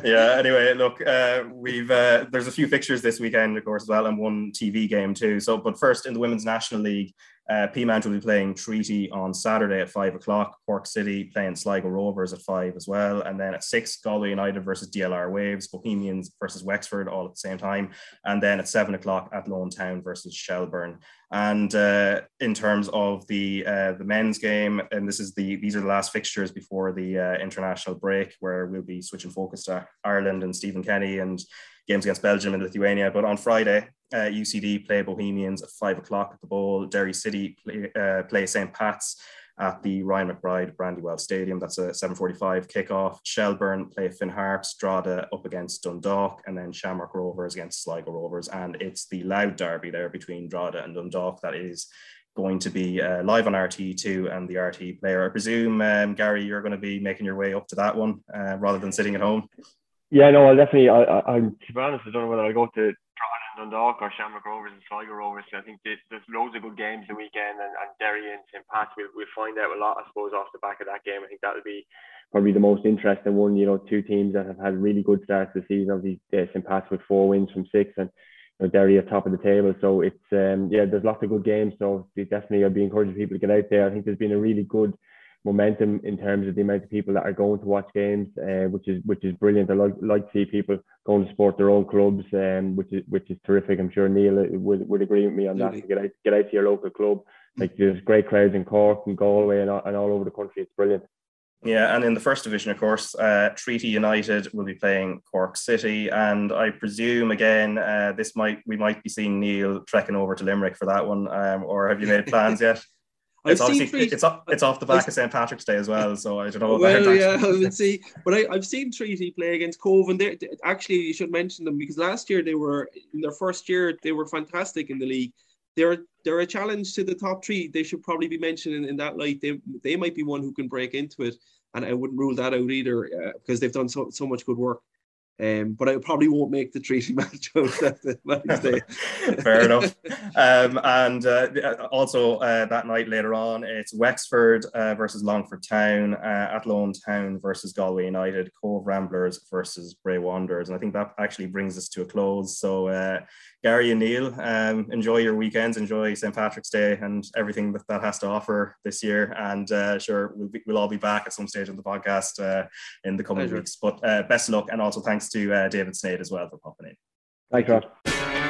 yeah. Anyway, look, uh, we've uh, there's a few fixtures this weekend, of course, as well, and one TV game too. So, but first in the Women's National League, uh, Peamount will be playing Treaty on Saturday at five o'clock. Cork City playing Sligo Rovers at five as well. And then at six, Galway United versus DLR Waves, Bohemians versus Wexford all at the same time. And then at seven o'clock, at Athlone Town versus Shelbourne. And uh, in terms of the uh, the men's game, and this is the these are the last fixtures before the uh, international break, where we'll be switching focus to Ireland and Stephen Kenny and games against Belgium and Lithuania. But on Friday, uh, UCD play Bohemians at five o'clock at the Bowl. Derry City play, uh, play St. Pat's at the Ryan McBride Brandywell Stadium. That's a 7:45 kickoff. Shelbourne play Finn Harps, Drogheda up against Dundalk, and then Shamrock Rovers against Sligo Rovers. And it's the Louth derby there between Drogheda and Dundalk that is going to be uh, live on RTÉ2 and the RTÉ player. I presume, um, Gary, you're going to be making your way up to that one uh, rather than sitting at home. Yeah, no, I'll definitely. I, I, I'm to be honest, I don't know whether I'll go to Drogheda and Dundalk or Shamrock Rovers and Sligo Rovers. I think there's, there's loads of good games the weekend, and, and Derry and St. Pat's. We'll, we'll find out a lot, I suppose, off the back of that game. I think that'll be probably the most interesting one. You know, two teams that have had really good starts this season. Obviously, St. Pat's with four wins from six, and you know, Derry at top of the table. So it's um, yeah, there's lots of good games. So definitely, I'll be encouraging people to get out there. I think there's been a really good momentum in terms of the amount of people that are going to watch games, uh, which is which is brilliant. I like like to see people going to support their own clubs, um, which is which is terrific. I'm sure Neil would, would agree with me on that. Get out get out to your local club, like there's great crowds in Cork and Galway and, and all over the country. It's brilliant. Yeah, and in the first division, of course, uh, Treaty United will be playing Cork City, and I presume again uh, this might we might be seeing Neil trekking over to Limerick for that one, um, or have you made plans yet? It's I've obviously it's off, it's off the back of St Patrick's Day as well, so I don't know. Well, yeah, I would see, but I, have seen Treaty play against Cobh, and they actually you should mention them because last year they were in their first year they were fantastic in the league. They're they're a challenge to the top three. They should probably be mentioned in, in that light. They they might be one who can break into it, and I wouldn't rule that out either uh, because they've done so so much good work. Um, but I probably won't make the treaty match out Wednesday. Fair enough. Um, and uh, also uh, that night later on, it's Wexford uh, versus Longford Town, uh, Athlone Town versus Galway United, Cobh Ramblers versus Bray Wanderers. And I think that actually brings us to a close. So uh, Gary and Neil, um, enjoy your weekends, enjoy St. Patrick's Day and everything that that has to offer this year. And uh, sure, we'll, be, we'll all be back at some stage on the podcast uh, in the coming Pleasure. weeks. But uh, best of luck and also thanks to uh, David Sneyd as well for popping in. Thanks, Raf.